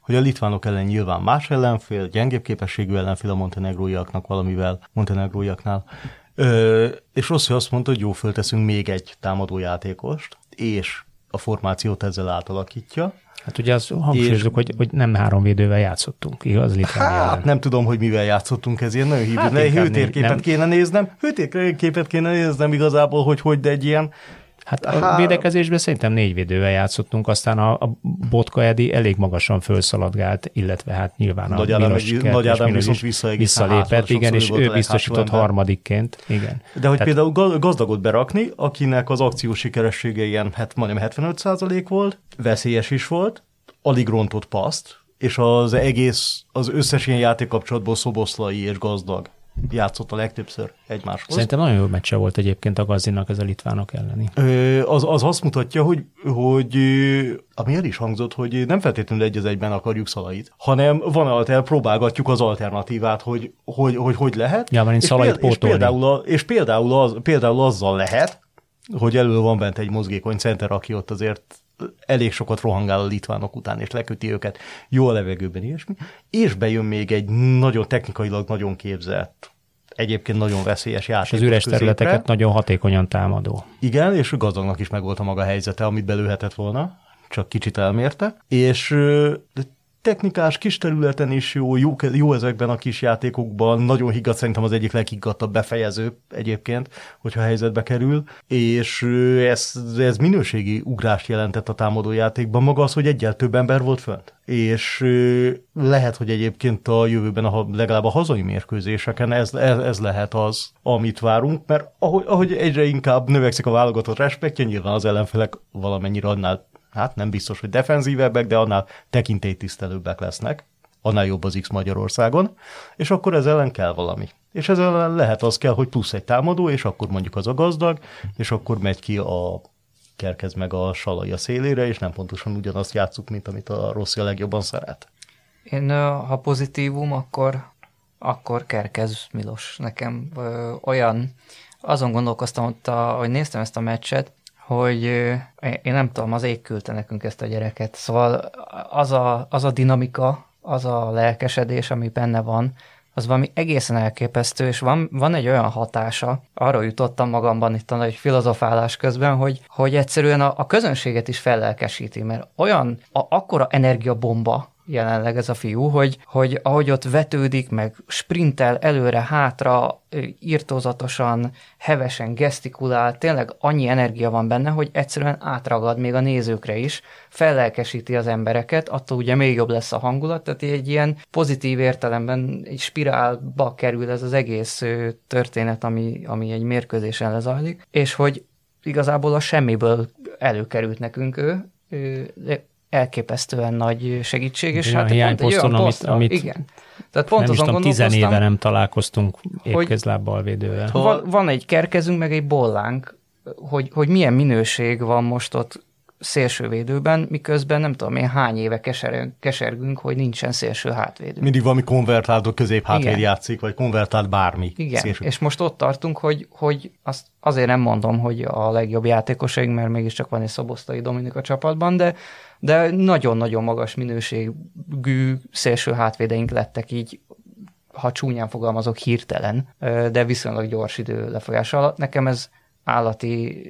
hogy a litvánok ellen nyilván más ellenfél, gyengébb képességű ellenfél a montenegróiaknak valamivel, montenegróiaknál. Ö, és Rossi azt mondta, hogy jó, fölteszünk még egy támadójátékost, és a formációt ezzel átalakítja, Hát ugye az hangsúlyozunk, hogy, hogy nem három védővel játszottunk, igaz? Litvánia hát ellen. nem tudom, hogy mivel játszottunk, ez ilyen nagyon hívő. Hát hőtérképet nem. kéne néznem, hőtérképet kéne néznem igazából, hogy hogy, de egy ilyen Hát a Há... védekezésben szerintem négy védővel játszottunk, aztán a, a Botka Edi elég magasan fölszaladgált, illetve hát nyilván Nagy a Milos Nagy, Nagy Ádám viszont vissza visszalépett, igen, és ő biztosított harmadikként. Igen. De hogy Tehát... például gazdagot berakni, akinek az akció sikeressége ilyen, hát majdnem 75% volt, veszélyes is volt, alig rontott paszt, és az egész, az összes ilyen játékkapcsolatból szoboszlai és gazdag játszott a legtöbbször egymáshoz. Szerintem nagyon jó meccse volt egyébként a Gazinak ez a litvánok elleni. Az, az azt mutatja, hogy, hogy ami el is hangzott, hogy nem feltétlenül egy az egyben akarjuk szalait, hanem van alter, próbálgatjuk az alternatívát, hogy hogy, hogy, hogy lehet. Ja, van és, péld, és, például, a, és például, az, például azzal lehet, hogy elő van bent egy mozgékony center, aki ott azért elég sokat rohangál a litvánok után, és leköti őket jó a levegőben, ilyesmi, és bejön még egy nagyon technikailag nagyon képzett egyébként nagyon veszélyes játék. És az üres középre. területeket nagyon hatékonyan támadó. Igen, és gazdagnak is megvolt a maga helyzete, amit belőhetett volna, csak kicsit elmérte. És technikás, kis területen is jó, jó, jó ezekben a kis játékokban, nagyon higgadt, szerintem az egyik leghiggadtabb befejező egyébként, hogyha helyzetbe kerül, és ez, ez minőségi ugrást jelentett a támadó játékban, maga az, hogy egyel több ember volt fönt. És lehet, hogy egyébként a jövőben a, legalább a hazai mérkőzéseken ez, ez, ez lehet az, amit várunk, mert ahogy, ahogy egyre inkább növekszik a válogatott respektje, nyilván az ellenfelek valamennyire annál hát nem biztos, hogy defenzívebbek, de annál tekintélytisztelőbbek lesznek, annál jobb az X Magyarországon, és akkor ez ellen kell valami. És ez ellen lehet az kell, hogy plusz egy támadó, és akkor mondjuk az a gazdag, és akkor megy ki a kerkez meg a salai szélére, és nem pontosan ugyanazt játszuk, mint amit a Rossi a legjobban szeret. Én, ha pozitívum, akkor, akkor kerkez Milos. Nekem ö, olyan, azon gondolkoztam, ott, a, hogy néztem ezt a meccset, hogy én nem tudom, az ég küldte nekünk ezt a gyereket. Szóval az a, az a dinamika, az a lelkesedés, ami benne van, az valami egészen elképesztő, és van, van egy olyan hatása, arról jutottam magamban itt a nagy filozofálás közben, hogy, hogy egyszerűen a, a közönséget is fellelkesíti, mert olyan, a, akkora energiabomba jelenleg ez a fiú, hogy, hogy ahogy ott vetődik, meg sprintel előre-hátra, írtózatosan, hevesen gesztikulál, tényleg annyi energia van benne, hogy egyszerűen átragad még a nézőkre is, fellelkesíti az embereket, attól ugye még jobb lesz a hangulat, tehát egy ilyen pozitív értelemben egy spirálba kerül ez az egész történet, ami, ami egy mérkőzésen lezajlik, és hogy igazából a semmiből előkerült nekünk ő, elképesztően nagy segítség, és hát pont egy olyan amit, amit igen. Tehát pont nem azon tudom, tizen éve nem találkoztunk épkezlábbal védővel. Van, van egy kerkezünk, meg egy bollánk, hogy, hogy milyen minőség van most ott szélsővédőben, miközben nem tudom én hány éve keser, kesergünk, hogy nincsen szélső hátvédő. Mindig valami konvertált közép hátvéd játszik, vagy konvertált bármi. Igen, szélső. és most ott tartunk, hogy, hogy azt azért nem mondom, hogy a legjobb játékosaink, mert mégiscsak van egy Szobosztai Dominik a csapatban, de de nagyon-nagyon magas minőségű szélső hátvédeink lettek így ha csúnyán fogalmazok, hirtelen, de viszonylag gyors idő lefolyása alatt. Nekem ez állati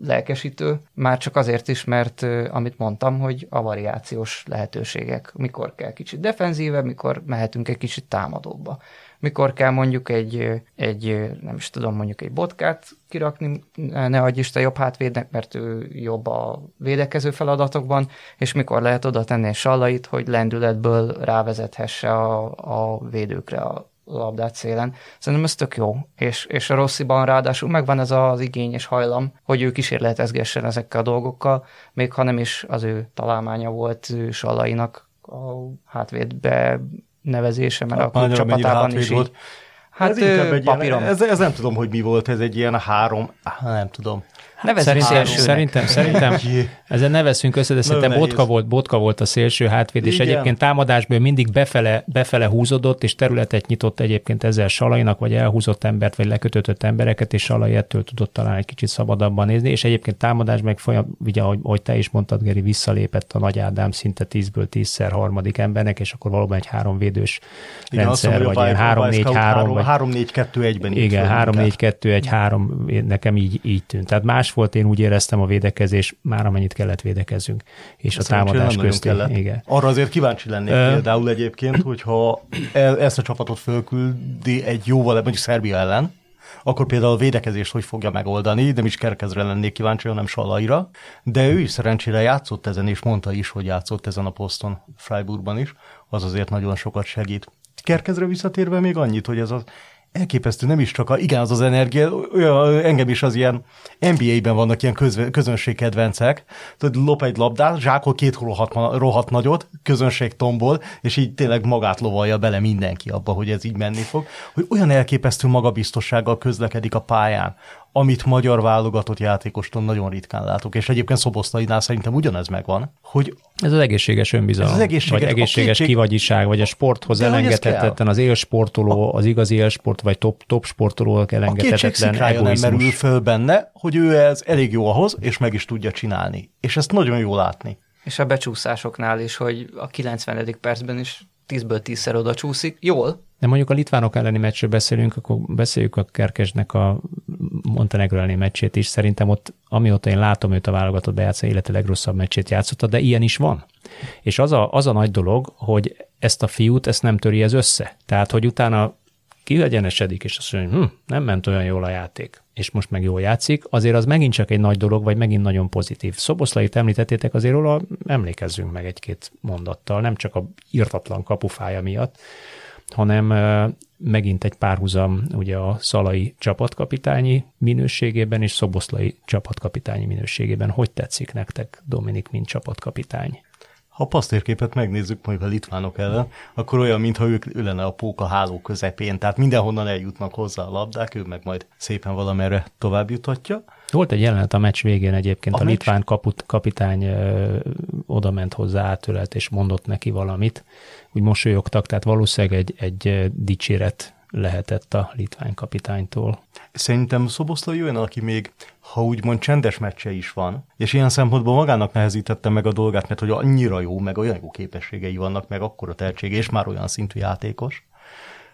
lelkesítő, már csak azért is, mert amit mondtam, hogy a variációs lehetőségek, mikor kell kicsit defenzíve, mikor mehetünk egy kicsit támadóba mikor kell mondjuk egy, egy nem is tudom, mondjuk egy botkát kirakni, ne adj Isten jobb hátvédnek, mert ő jobb a védekező feladatokban, és mikor lehet oda tenni egy sallait, hogy lendületből rávezethesse a, a védőkre a labdát szélen. Szerintem ez tök jó, és, és a Rossziban ráadásul megvan ez az igény és hajlam, hogy ő kísérletezgessen ezekkel a dolgokkal, még ha nem is az ő találmánya volt Sallainak a hátvédbe nevezése, mert a, a csapatában is így. Hát ez, egy Ilyen, ez, ez nem tudom, hogy mi volt, ez egy ilyen három, nem tudom. Nevezzük szerintem, szerintem, szerintem ezen ne veszünk össze, de szerintem botka volt, botka volt a szélső hátvéd, és Igen. egyébként támadásból mindig befele, befele húzódott, és területet nyitott egyébként ezzel Salainak, vagy elhúzott embert, vagy lekötött embereket, és Salai ettől tudott talán egy kicsit szabadabban nézni, és egyébként támadás meg folyam, ugye, ahogy, ahogy te is mondtad, Geri, visszalépett a Nagy Ádám szinte 10-ből 10-szer harmadik embernek, és akkor valóban egy három védős Igen, rendszer, vagy ilyen 3-4-3. 3-4-2-1-ben. Igen, 3-4-2-1-3, nekem így, így tűnt. Tehát más más volt, én úgy éreztem a védekezés, már amennyit kellett védekezzünk, és Ezt a támadás közti. Igen. Arra azért kíváncsi lennék uh, például egyébként, hogyha ezt a csapatot fölküldi egy jóval, mondjuk Szerbia ellen, akkor például a védekezést hogy fogja megoldani, nem is Kerkezre lennék kíváncsi, hanem Salaira, de ő is szerencsére játszott ezen, és mondta is, hogy játszott ezen a poszton Freiburgban is, az azért nagyon sokat segít. Kerkezre visszatérve még annyit, hogy ez az elképesztő, nem is csak a, igen, az az energia, engem is az ilyen NBA-ben vannak ilyen közve, közönségkedvencek, tudod, lop egy labdát, zsákol két rohadt, rohadt nagyot, közönség tombol, és így tényleg magát lovalja bele mindenki abba, hogy ez így menni fog, hogy olyan elképesztő magabiztossággal közlekedik a pályán, amit magyar válogatott játékostól nagyon ritkán látok, és egyébként Szoboszlainál szerintem ugyanez megvan, hogy ez az egészséges önbizalom, ez az egészséges, vagy egészséges kétség... kivagyiság, vagy a sporthoz elengedhetetlen, az élsportoló, az igazi élsport, vagy top, top sportoló elengedhetetlen a egoizmus. nem merül föl benne, hogy ő ez elég jó ahhoz, és meg is tudja csinálni. És ezt nagyon jó látni. És a becsúszásoknál is, hogy a 90. percben is 10-ből 10-szer oda csúszik, jól, de mondjuk a litvánok elleni meccsről beszélünk, akkor beszéljük a Kerkesnek a Montenegro elleni meccsét is. Szerintem ott, amióta én látom őt a válogatott bejátszani, élete legrosszabb meccsét játszotta, de ilyen is van. És az a, az a nagy dolog, hogy ezt a fiút, ezt nem töri ez össze. Tehát, hogy utána kiegyenesedik, és azt mondja, hogy hm, nem ment olyan jól a játék, és most meg jól játszik, azért az megint csak egy nagy dolog, vagy megint nagyon pozitív. Szoboszlait említettétek, azért róla emlékezzünk meg egy-két mondattal, nem csak a írtatlan kapufája miatt, hanem megint egy párhuzam ugye a Szalai csapatkapitányi minőségében és Szoboszlai csapatkapitányi minőségében. Hogy tetszik nektek Dominik, mint csapatkapitány? Ha a pasztérképet megnézzük mondjuk a litvánok ellen, akkor olyan, mintha ők, ő lenne a póka háló közepén, tehát mindenhonnan eljutnak hozzá a labdák, ő meg majd szépen valamerre tovább jutatja. Volt egy jelenet a meccs végén egyébként, a, a litván kaput, kapitány ö, oda ment hozzá, átölelt és mondott neki valamit, úgy mosolyogtak, tehát valószínűleg egy, egy dicséret lehetett a litvány kapitánytól. Szerintem Szoboszlai olyan, aki még, ha úgymond csendes meccse is van, és ilyen szempontból magának nehezítette meg a dolgát, mert hogy annyira jó, meg olyan jó képességei vannak, meg akkora tehetség, és már olyan szintű játékos,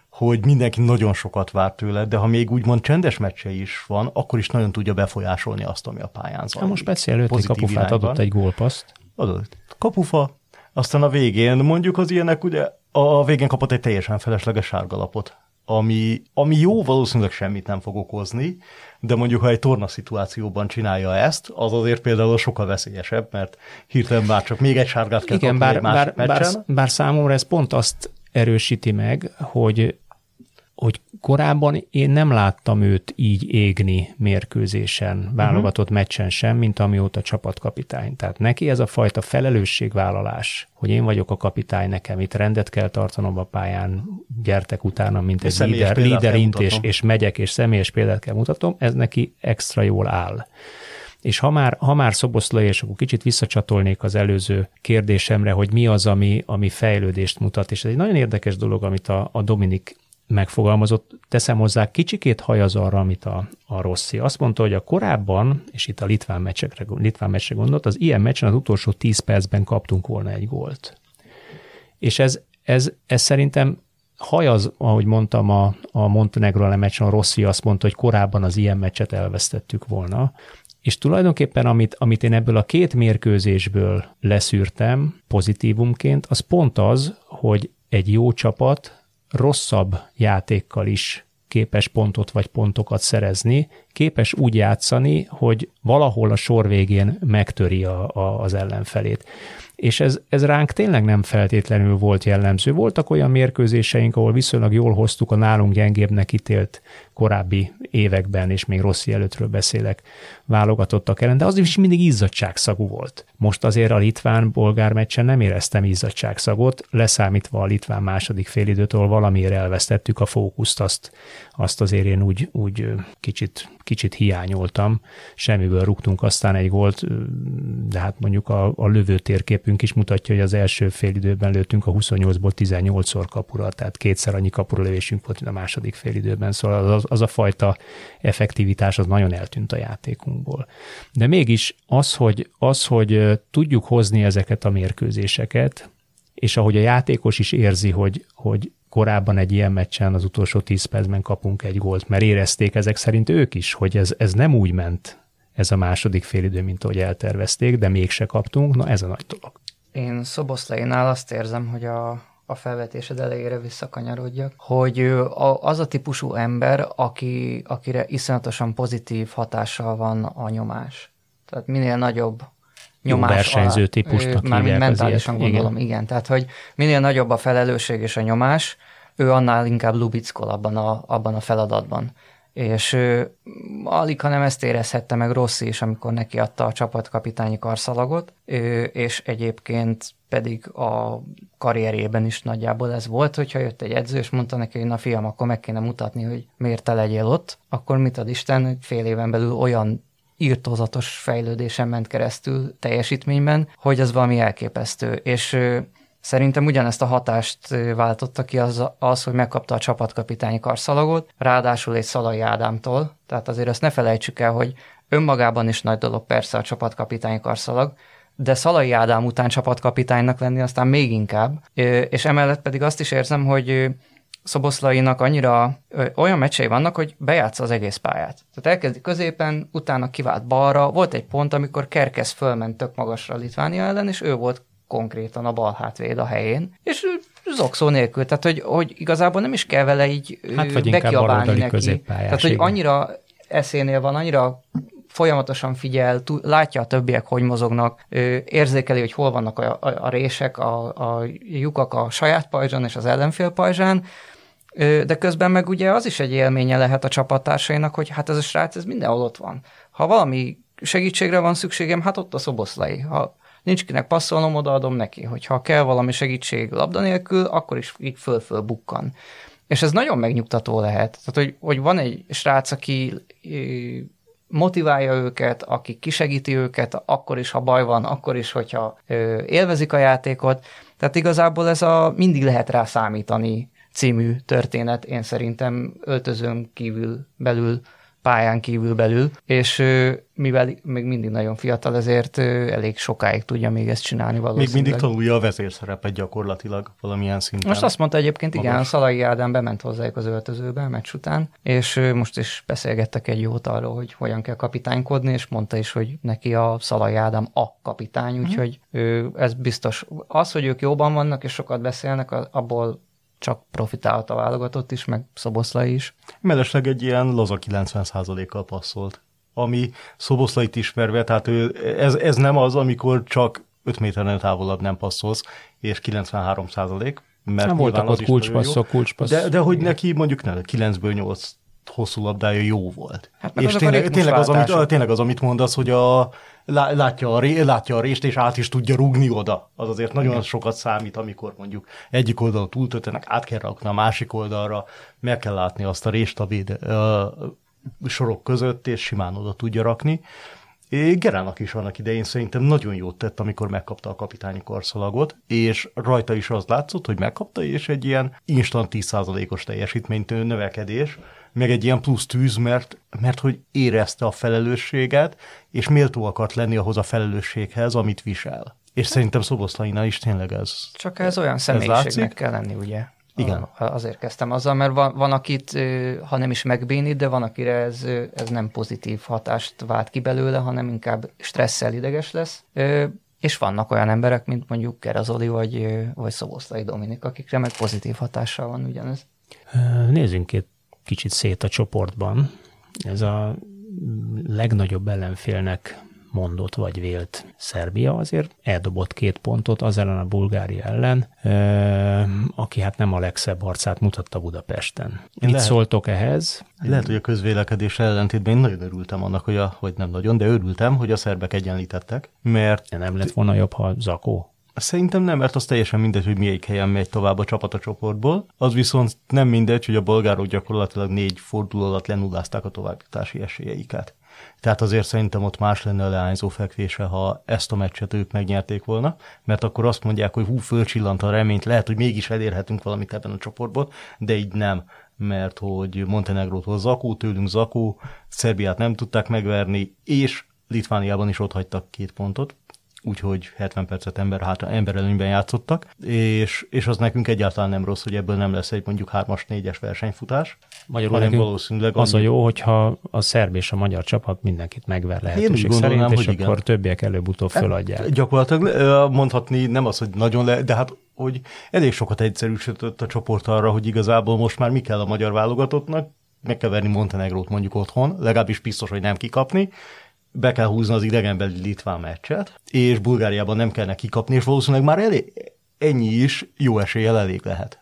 hogy mindenki nagyon sokat vár tőle, de ha még úgymond csendes meccse is van, akkor is nagyon tudja befolyásolni azt, ami a pályán zajlik. most speciál előtti kapufát adott egy gólpaszt. Adott. Kapufa, aztán a végén mondjuk az ilyenek, ugye a végén kapott egy teljesen felesleges sárgalapot, ami, ami jó, valószínűleg semmit nem fog okozni, de mondjuk ha egy torna szituációban csinálja ezt, az azért például sokkal veszélyesebb, mert hirtelen már csak még egy sárgát kell Igen, bár, bár, bár, bár számomra ez pont azt erősíti meg, hogy hogy korábban én nem láttam őt így égni mérkőzésen, mhm. válogatott uh-huh. meccsen sem, mint amióta csapatkapitány. Tehát neki ez a fajta felelősségvállalás, hogy én vagyok a kapitány, nekem itt rendet kell tartanom a pályán, gyertek utána, mint egy líder, int, és, és megyek, és személyes példát kell mutatom, ez neki extra jól áll. És ha már, ha már Szoboszlai, és akkor kicsit visszacsatolnék az előző kérdésemre, hogy mi az, ami, ami fejlődést mutat, és ez egy nagyon érdekes dolog, amit a, a Dominik megfogalmazott, teszem hozzá kicsikét hajaz arra, amit a, a Rossi. Azt mondta, hogy a korábban, és itt a litván, meccsekre, litván meccsre gondolt, az ilyen meccsen az utolsó 10 percben kaptunk volna egy gólt. És ez, ez, ez szerintem hajaz, ahogy mondtam, a, a Montenegro ellen meccsen a Rossi azt mondta, hogy korábban az ilyen meccset elvesztettük volna. És tulajdonképpen amit, amit én ebből a két mérkőzésből leszűrtem pozitívumként, az pont az, hogy egy jó csapat rosszabb játékkal is képes pontot vagy pontokat szerezni, képes úgy játszani, hogy valahol a sor végén megtöri a, a, az ellenfelét és ez, ez ránk tényleg nem feltétlenül volt jellemző. Voltak olyan mérkőzéseink, ahol viszonylag jól hoztuk a nálunk gyengébbnek ítélt korábbi években, és még rossz előttről beszélek, válogatottak ellen, de az is mindig izzadságszagú volt. Most azért a litván-bolgár meccsen nem éreztem izzadságszagot, leszámítva a litván második félidőtől valamiért elvesztettük a fókuszt, azt, azt azért én úgy, úgy kicsit, kicsit hiányoltam. Semmiből rúgtunk aztán egy gólt, de hát mondjuk a, a lövő térképünk is mutatja, hogy az első félidőben lőttünk a 28-ból 18-szor kapura, tehát kétszer annyi kapura lövésünk volt, mint a második félidőben, szóval az, az a fajta effektivitás az nagyon eltűnt a játékunkból. De mégis az, hogy, az, hogy tudjuk hozni ezeket a mérkőzéseket, és ahogy a játékos is érzi, hogy, hogy korábban egy ilyen meccsen az utolsó 10 percben kapunk egy gólt, mert érezték ezek szerint ők is, hogy ez, ez nem úgy ment ez a második félidő, mint ahogy eltervezték, de mégse kaptunk, na ez a nagy dolog. Én Szoboszlainál azt érzem, hogy a, a felvetésed elejére visszakanyarodjak, hogy az a típusú ember, aki, akire iszonyatosan pozitív hatással van a nyomás. Tehát minél nagyobb nyomás. Jó versenyző alá, típusnak Mármint mentálisan gondolom, igen. igen. Tehát, hogy minél nagyobb a felelősség és a nyomás, ő annál inkább lubickol abban a, abban a feladatban. És ő, alig, hanem ezt érezhette meg Rossi is, amikor neki adta a csapatkapitányi karszalagot, ő, és egyébként pedig a karrierjében is nagyjából ez volt, hogyha jött egy edző, és mondta neki, hogy na fiam, akkor meg kéne mutatni, hogy miért te legyél ott, akkor mit ad Isten, hogy fél éven belül olyan írtózatos fejlődésen ment keresztül teljesítményben, hogy az valami elképesztő. És Szerintem ugyanezt a hatást váltotta ki az, az, hogy megkapta a csapatkapitányi karszalagot, ráadásul egy Szalai Ádámtól, tehát azért azt ne felejtsük el, hogy önmagában is nagy dolog persze a csapatkapitányi karszalag, de Szalai Ádám után csapatkapitánynak lenni aztán még inkább, és emellett pedig azt is érzem, hogy Szoboszlainak annyira olyan meccsei vannak, hogy bejátsza az egész pályát. Tehát elkezdi középen, utána kivált balra, volt egy pont, amikor Kerkesz fölment tök magasra Litvánia ellen, és ő volt konkrétan a bal hátvéd a helyén, és zokszó nélkül, tehát hogy, hogy igazából nem is kell vele így hát, bekiabálni neki. Tehát, hogy annyira eszénél van, annyira folyamatosan figyel, látja a többiek, hogy mozognak, érzékeli, hogy hol vannak a, a, a rések, a, a lyukak a saját pajzsán és az ellenfél pajzsán, de közben meg ugye az is egy élménye lehet a csapattársainak, hogy hát ez a srác, ez mindenhol ott van. Ha valami segítségre van szükségem, hát ott a szoboszlai. Ha nincs kinek passzolnom, odaadom neki. Hogyha kell valami segítség labda nélkül, akkor is így föl-föl bukkan. És ez nagyon megnyugtató lehet. Tehát, hogy, hogy van egy srác, aki motiválja őket, aki kisegíti őket, akkor is, ha baj van, akkor is, hogyha élvezik a játékot. Tehát igazából ez a mindig lehet rá számítani című történet, én szerintem öltözőn kívül belül pályán kívül belül, és mivel még mindig nagyon fiatal, ezért elég sokáig tudja még ezt csinálni valószínűleg. Még mindig tanulja a vezérszerepet gyakorlatilag valamilyen szinten. Most azt mondta egyébként, magas. igen, Szalai Ádám bement hozzájuk az öltözőbe a meccs után, és most is beszélgettek egy jót arról, hogy hogyan kell kapitánykodni, és mondta is, hogy neki a Szalai Ádám a kapitány, mhm. úgyhogy ő, ez biztos. Az, hogy ők jóban vannak és sokat beszélnek, abból csak profitálta a válogatott is, meg Szoboszlai is. Mellesleg egy ilyen laza 90%-kal passzolt, ami Szoboszlait ismerve, tehát ő, ez, ez nem az, amikor csak 5 méternél távolabb nem passzolsz, és 93 százalék, mert nem voltak ott kulcspasszok, kulcspassz. De, de hogy neki mondjuk ne, 9-ből 8 hosszú labdája jó volt. Hát és tényleg, tényleg, az, amit, tényleg az, amit mondasz, hogy a, látja, a, ré, látja a rést, és át is tudja rugni oda. Az azért nagyon sokat számít, amikor mondjuk egyik oldalon túltöltenek, át kell rakni a másik oldalra, meg kell látni azt a rést a, véde, a sorok között, és simán oda tudja rakni. Gerának is annak idején szerintem nagyon jót tett, amikor megkapta a kapitányi karszalagot, és rajta is az látszott, hogy megkapta, és egy ilyen instant 10%-os teljesítményt növekedés, meg egy ilyen plusz tűz, mert, mert hogy érezte a felelősséget, és méltó akart lenni ahhoz a felelősséghez, amit visel. És szerintem Szoboszlainál is tényleg ez. Csak ez olyan személyiségnek ez kell lenni, ugye? Igen. Azért kezdtem azzal, mert van, van akit, ha nem is megbénít, de van, akire ez, ez nem pozitív hatást vált ki belőle, hanem inkább stresszel ideges lesz. És vannak olyan emberek, mint mondjuk Kerazoli vagy, vagy Szoboszlai Dominik, akikre meg pozitív hatással van ugyanez. Nézzünk egy kicsit szét a csoportban. Ez a legnagyobb ellenfélnek mondott vagy vélt Szerbia azért eldobott két pontot az ellen a Bulgária ellen, aki hát nem a legszebb arcát mutatta Budapesten. Mit lehet, szóltok ehhez? Lehet, hogy a közvélekedés ellentétben én nagyon örültem annak, hogy, a, hogy nem nagyon, de örültem, hogy a szerbek egyenlítettek, mert... De nem lett volna jobb, ha Zakó? Szerintem nem, mert az teljesen mindegy, hogy melyik helyen megy tovább a csapat a csoportból. Az viszont nem mindegy, hogy a bolgárok gyakorlatilag négy forduló alatt lenullázták a továbbjutási esélyeiket. Tehát azért szerintem ott más lenne a leányzó fekvése, ha ezt a meccset ők megnyerték volna, mert akkor azt mondják, hogy hú, fölcsillant a reményt, lehet, hogy mégis elérhetünk valamit ebben a csoportból, de így nem mert hogy Montenegrótól Zakó, tőlünk Zakó, Szerbiát nem tudták megverni, és Litvániában is ott hagytak két pontot, úgyhogy 70 percet ember, hát ember előnyben játszottak, és, és az nekünk egyáltalán nem rossz, hogy ebből nem lesz egy mondjuk 3-as, 4-es versenyfutás. Magyarul hanem valószínűleg az annyi... a jó, hogyha a szerb és a magyar csapat mindenkit megver lehetőség szerint, és igen. akkor többiek előbb-utóbb hát, föladják. Gyakorlatilag mondhatni nem az, hogy nagyon le, de hát hogy elég sokat egyszerűsített a csoport arra, hogy igazából most már mi kell a magyar válogatottnak, meg kell verni Montenegrót mondjuk otthon, legalábbis biztos, hogy nem kikapni, be kell húzni az idegenbeli litván meccset, és Bulgáriában nem kell neki kapni, és valószínűleg már elég, ennyi is jó eséllyel elég lehet.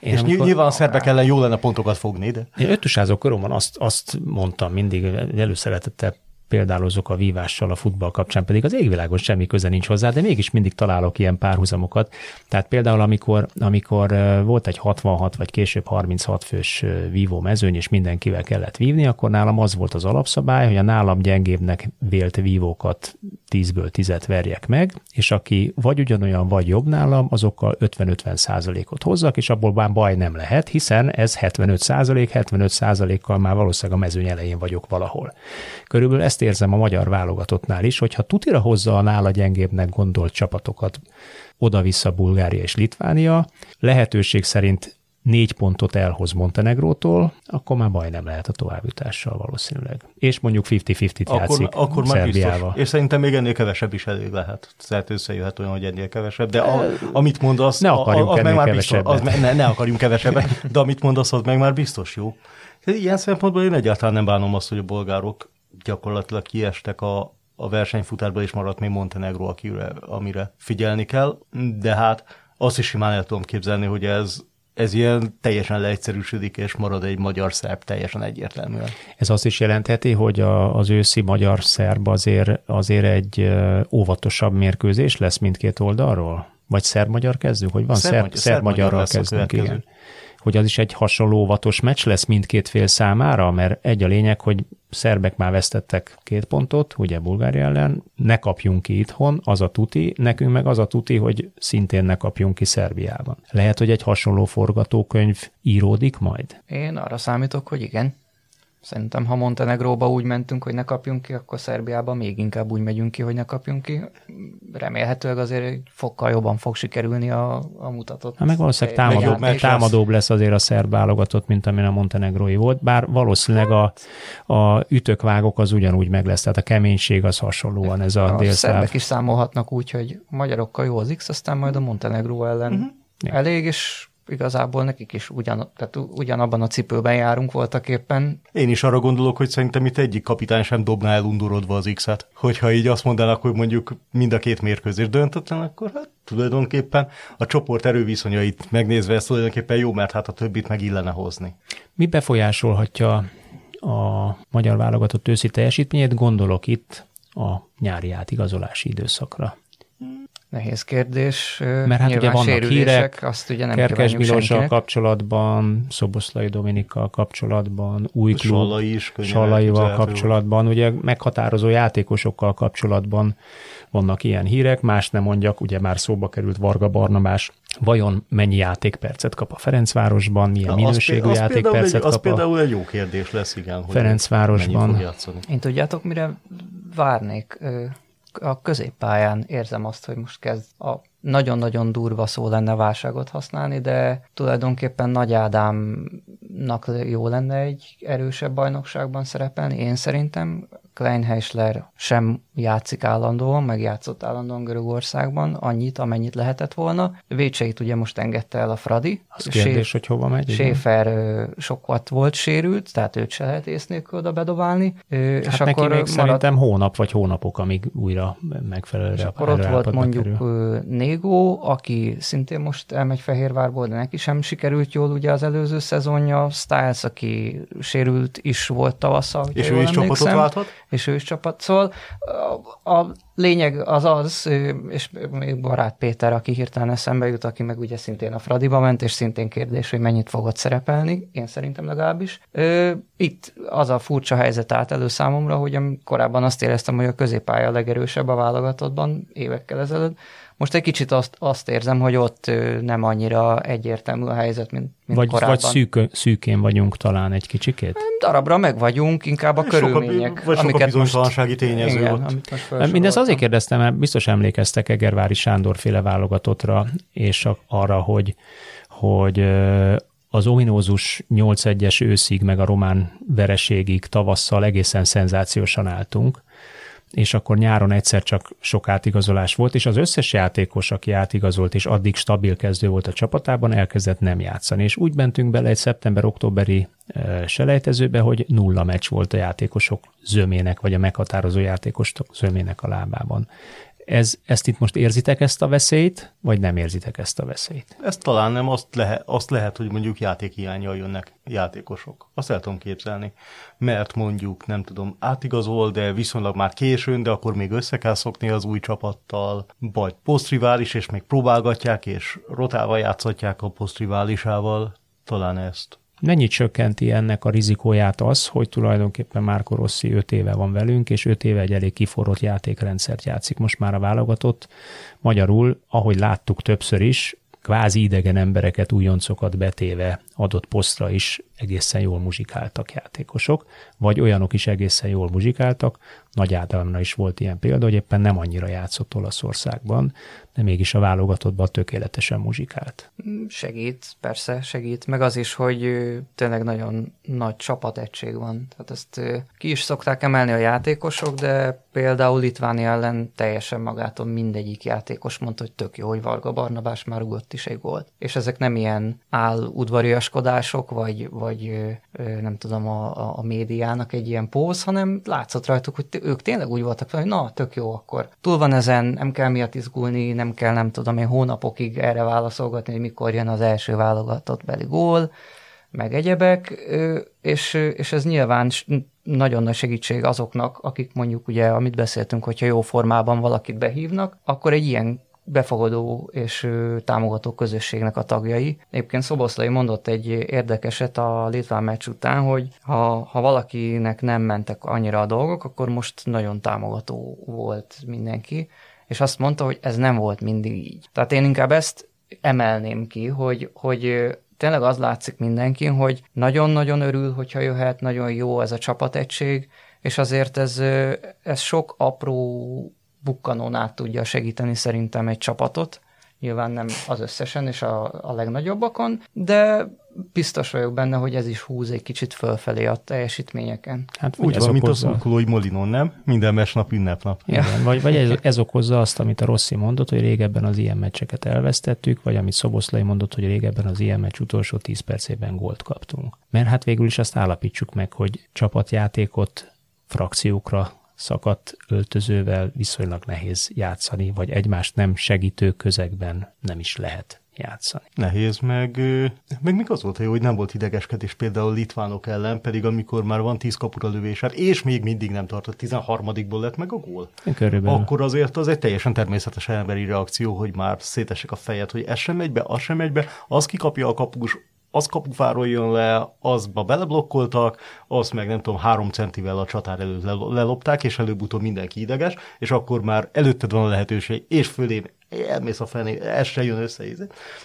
Én és amikor, nyilván a szerbek ellen jó lenne pontokat fogni, de... Én ötösázó koromban azt, azt mondtam mindig, előszeretettel példálozok a vívással a futball kapcsán, pedig az égvilágon semmi köze nincs hozzá, de mégis mindig találok ilyen párhuzamokat. Tehát például, amikor, amikor volt egy 66 vagy később 36 fős vívó mezőny, és mindenkivel kellett vívni, akkor nálam az volt az alapszabály, hogy a nálam gyengébbnek vélt vívókat 10-ből 10 verjek meg, és aki vagy ugyanolyan, vagy jobb nálam, azokkal 50-50 százalékot hozzak, és abból már baj nem lehet, hiszen ez 75 százalék, 75 százalékkal már valószínűleg a mezőny elején vagyok valahol. Körülbelül ezt érzem a magyar válogatottnál is, hogyha tutira hozza a nála gyengébbnek gondolt csapatokat oda-vissza Bulgária és Litvánia, lehetőség szerint négy pontot elhoz Montenegrótól, akkor már baj nem lehet a továbbjutással valószínűleg. És mondjuk 50-50-t játszik akkor, már biztos. És szerintem még ennél kevesebb is elég lehet. Tehát összejöhet olyan, hogy ennél kevesebb. De a, amit mondasz, ne akarjunk az meg már biztos, az, ne, ne akarjunk kevesebbet, de amit mondasz, az meg már biztos jó. Ilyen szempontból én egyáltalán nem bánom azt, hogy a bolgárok gyakorlatilag kiestek a, a versenyfutárba, és maradt még Montenegro, akire, amire figyelni kell, de hát azt is simán el tudom képzelni, hogy ez ez ilyen teljesen leegyszerűsödik, és marad egy magyar-szerb teljesen egyértelműen. Ez azt is jelentheti, hogy a, az őszi magyar-szerb azért, azért egy óvatosabb mérkőzés lesz mindkét oldalról? Vagy szerb-magyar kezdünk? Hogy van szerb-magyarral szerb, szerb, szerb kezdünk, igen hogy az is egy hasonló óvatos meccs lesz mindkét fél számára, mert egy a lényeg, hogy szerbek már vesztettek két pontot, ugye Bulgária ellen, ne kapjunk ki itthon, az a tuti, nekünk meg az a tuti, hogy szintén ne kapjunk ki Szerbiában. Lehet, hogy egy hasonló forgatókönyv íródik majd? Én arra számítok, hogy igen. Szerintem, ha Montenegróba úgy mentünk, hogy ne kapjunk ki, akkor Szerbiába még inkább úgy megyünk ki, hogy ne kapjunk ki. Remélhetőleg azért egy fokkal jobban fog sikerülni a, a mutatott. Hát meg valószínűleg támadóbb, meg támadóbb lesz azért a szerb válogatott, mint amin a montenegrói volt, bár valószínűleg a, a ütök-vágok az ugyanúgy meg lesz, tehát a keménység az hasonlóan ez a, a délszláv. szerbek is számolhatnak úgy, hogy magyarokkal jó az X, aztán majd a Montenegró ellen uh-huh. elég, és igazából nekik is ugyan, tehát ugyanabban a cipőben járunk voltak éppen. Én is arra gondolok, hogy szerintem itt egyik kapitány sem dobná el undorodva az X-et. Hogyha így azt mondanak, hogy mondjuk mind a két mérkőzés döntetlen, akkor hát tulajdonképpen a csoport erőviszonyait megnézve ez tulajdonképpen jó, mert hát a többit meg illene hozni. Mi befolyásolhatja a magyar válogatott őszi teljesítményét? Gondolok itt a nyári átigazolási időszakra. Nehéz kérdés. Mert hát ugye vannak hírek, azt ugye nem Kerkes Milossal kapcsolatban, Szoboszlai Dominikkal kapcsolatban, új klub, Sallai is Sallaival kapcsolatban, ugye meghatározó játékosokkal kapcsolatban vannak ilyen hírek, más nem mondjak, ugye már szóba került Varga Barnabás, vajon mennyi játékpercet kap a Ferencvárosban, milyen Na, minőségű az játékpercet egy, kap az például egy jó kérdés lesz, igen. Hogy Ferencvárosban. Én tudjátok, mire várnék? A középpályán érzem azt, hogy most kezd a nagyon-nagyon durva szó lenne válságot használni, de tulajdonképpen Nagy Ádámnak jó lenne egy erősebb bajnokságban szerepelni, én szerintem. Kleinheisler sem játszik állandóan, meg játszott állandóan Görögországban annyit, amennyit lehetett volna. Vécseit ugye most engedte el a Fradi. Az kérdés, hogy hova megy. Schäfer sokat volt sérült, tehát őt se lehet ész nélkül oda bedobálni. Hát és neki akkor még marad... szerintem hónap vagy hónapok, amíg újra megfelelőre És akkor ott volt mondjuk kerül. Négó, aki szintén most elmegy Fehérvárból, de neki sem sikerült jól ugye az előző szezonja. Stiles, aki sérült is volt tavasszal. És ő is csapatot válthat? És ő is csapat. Szóval a lényeg az az, és még barát Péter, aki hirtelen eszembe jut, aki meg ugye szintén a Fradiba ment, és szintén kérdés, hogy mennyit fogott szerepelni, én szerintem legalábbis. Itt az a furcsa helyzet állt elő számomra, hogy korábban azt éreztem, hogy a középpálya a legerősebb a válogatottban évekkel ezelőtt, most egy kicsit azt, azt érzem, hogy ott nem annyira egyértelmű a helyzet, mint, mint vagy, korábban. Vagy szűk, szűkén vagyunk talán egy kicsikét? Darabra meg vagyunk, inkább a körülmények. A, vagy amiket a bizonytalansági tényező igen, ott. Mindez azért kérdeztem, mert biztos emlékeztek Egervári Sándor féle válogatottra, és arra, hogy, hogy az ominózus 8-1-es őszig, meg a román vereségig tavasszal egészen szenzációsan álltunk, és akkor nyáron egyszer csak sok átigazolás volt, és az összes játékos, aki átigazolt, és addig stabil kezdő volt a csapatában, elkezdett nem játszani. És úgy mentünk bele egy szeptember-októberi selejtezőbe, hogy nulla meccs volt a játékosok zömének, vagy a meghatározó játékosok zömének a lábában. Ez, ezt itt most érzitek ezt a veszélyt, vagy nem érzitek ezt a veszélyt? Ezt talán nem, azt, lehet, azt lehet, hogy mondjuk játékhiányjal jönnek játékosok. Azt el tudom képzelni. Mert mondjuk, nem tudom, átigazol, de viszonylag már későn, de akkor még össze kell szokni az új csapattal, vagy posztrivális, és még próbálgatják, és rotálva játszhatják a posztriválisával. Talán ezt. Mennyit csökkenti ennek a rizikóját az, hogy tulajdonképpen Márko Rossi 5 éve van velünk, és 5 éve egy elég kiforrott játékrendszert játszik most már a válogatott. Magyarul, ahogy láttuk többször is, kvázi idegen embereket, újoncokat betéve adott posztra is egészen jól muzsikáltak játékosok, vagy olyanok is egészen jól muzsikáltak. Nagy Ádámra is volt ilyen példa, hogy éppen nem annyira játszott Olaszországban, de mégis a válogatottban tökéletesen muzsikált. Segít, persze, segít, meg az is, hogy tényleg nagyon nagy csapategység van. Tehát ezt ki is szokták emelni a játékosok, de például Litvánia ellen teljesen magától mindegyik játékos mondta, hogy tök jó, hogy Varga Barnabás már ugott is egy gólt. És ezek nem ilyen áll udvariaskodások, vagy, vagy nem tudom, a, a médiának egy ilyen póz, hanem látszott rajtuk, hogy ők tényleg úgy voltak hogy na, tök jó, akkor túl van ezen, nem kell miatt izgulni, nem kell, nem tudom én hónapokig erre válaszolgatni, hogy mikor jön az első válogatott beli gól, meg egyebek, és, és ez nyilván nagyon nagy segítség azoknak, akik mondjuk ugye, amit beszéltünk, hogyha jó formában valakit behívnak, akkor egy ilyen befogadó és támogató közösségnek a tagjai. Egyébként Szoboszlai mondott egy érdekeset a Litván meccs után, hogy ha, ha valakinek nem mentek annyira a dolgok, akkor most nagyon támogató volt mindenki, és azt mondta, hogy ez nem volt mindig így. Tehát én inkább ezt emelném ki, hogy, hogy tényleg az látszik mindenki, hogy nagyon-nagyon örül, hogyha jöhet, nagyon jó ez a csapategység, és azért ez, ez sok apró bukkanón át tudja segíteni szerintem egy csapatot, nyilván nem az összesen és a, a legnagyobbakon, de biztos vagyok benne, hogy ez is húz egy kicsit fölfelé a teljesítményeken. Hát úgy van, mint a szurkolói Molinon, nem? Minden mesnap ünnepnap. Ja. Igen, vagy, vagy ez, ez okozza azt, amit a Rossi mondott, hogy régebben az ilyen meccseket elvesztettük, vagy amit Szoboszlai mondott, hogy régebben az ilyen meccs utolsó 10 percében gólt kaptunk. Mert hát végül is azt állapítsuk meg, hogy csapatjátékot frakciókra szakadt öltözővel viszonylag nehéz játszani, vagy egymást nem segítő közegben nem is lehet játszani. Nehéz, meg, meg még az volt, hogy nem volt idegeskedés például litvánok ellen, pedig amikor már van 10 kapura lövés, hát és még mindig nem tartott, 13-ból lett meg a gól. Körülbelül. Akkor azért az egy teljesen természetes emberi reakció, hogy már szétesek a fejed, hogy ez sem megy be, az sem megy be, az kikapja a kapus, az kapufáról jön le, azba beleblokkoltak, azt meg nem tudom, három centivel a csatár előtt lelopták, és előbb-utóbb mindenki ideges, és akkor már előtted van a lehetőség, és fölé elmész a fené, ez se jön össze.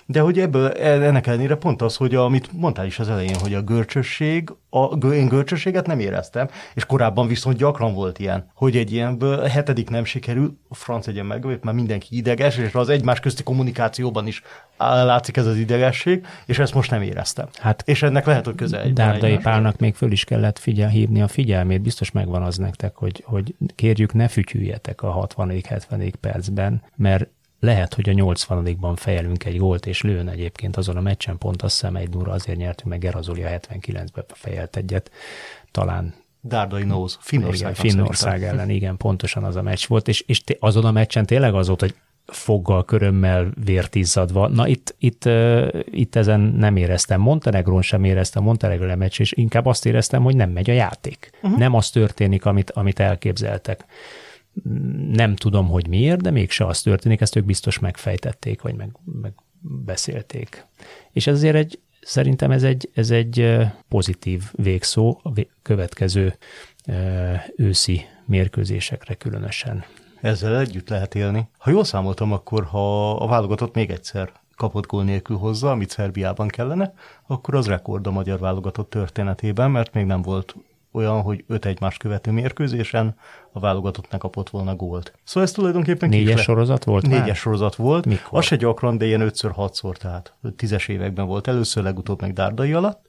De hogy ebből, ennek ellenére pont az, hogy amit mondtál is az elején, hogy a görcsösség, a, én görcsösséget nem éreztem, és korábban viszont gyakran volt ilyen, hogy egy ilyenből a hetedik nem sikerül, a franc egyen megvét, már mindenki ideges, és az egymás közti kommunikációban is látszik ez az idegesség, és ezt most nem éreztem. Hát, és ennek lehet, hogy közel egy. Dárdai Pálnak még föl is kellett figyel, hívni a figyelmét, biztos megvan az nektek, hogy, hogy kérjük, ne fütyüljetek a 60 70 percben, mert lehet, hogy a 80-ban fejelünk egy gólt, és lőn egyébként azon a meccsen pont azt hiszem egy nura azért nyertünk, meg Gerazoli a 79-ben fejelt egyet, talán Dárdai Nóz, Finnország. Finnország ellen, igen, pontosan az a meccs volt, és, és azon a meccsen tényleg az volt, hogy foggal, körömmel vértizzadva. Na itt, itt, itt ezen nem éreztem. Montenegron sem éreztem, Montenegro meccs, és inkább azt éreztem, hogy nem megy a játék. Uh-huh. Nem az történik, amit, amit elképzeltek nem tudom, hogy miért, de mégse az történik, ezt ők biztos megfejtették, vagy meg, meg beszélték. És ez azért egy, szerintem ez egy, ez egy pozitív végszó a következő őszi mérkőzésekre különösen. Ezzel együtt lehet élni. Ha jól számoltam, akkor ha a válogatott még egyszer kapott gól nélkül hozza, amit Szerbiában kellene, akkor az rekord a magyar válogatott történetében, mert még nem volt olyan, hogy öt egymást követő mérkőzésen a válogatottnak kapott volna gólt. Szóval ez tulajdonképpen Négyes sorozat volt Négyes már? sorozat volt. Mikor? Az se gyakran, de ilyen ötször, hatszor, tehát tízes években volt először, legutóbb meg Dárdai alatt.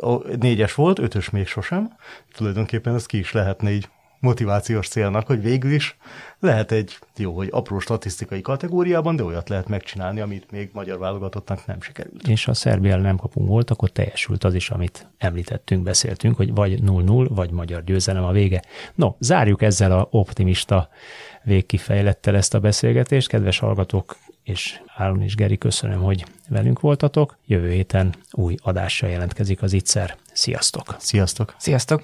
A négyes volt, ötös még sosem. Tulajdonképpen ez ki is lehetne így motivációs célnak, hogy végül is lehet egy jó, hogy apró statisztikai kategóriában, de olyat lehet megcsinálni, amit még magyar válogatottnak nem sikerült. És ha Szerbia nem kapunk volt, akkor teljesült az is, amit említettünk, beszéltünk, hogy vagy 0-0, vagy magyar győzelem a vége. No, zárjuk ezzel a optimista végkifejlettel ezt a beszélgetést. Kedves hallgatók, és Áron és Geri, köszönöm, hogy velünk voltatok. Jövő héten új adással jelentkezik az Ittszer. Sziasztok! Sziasztok! Sziasztok!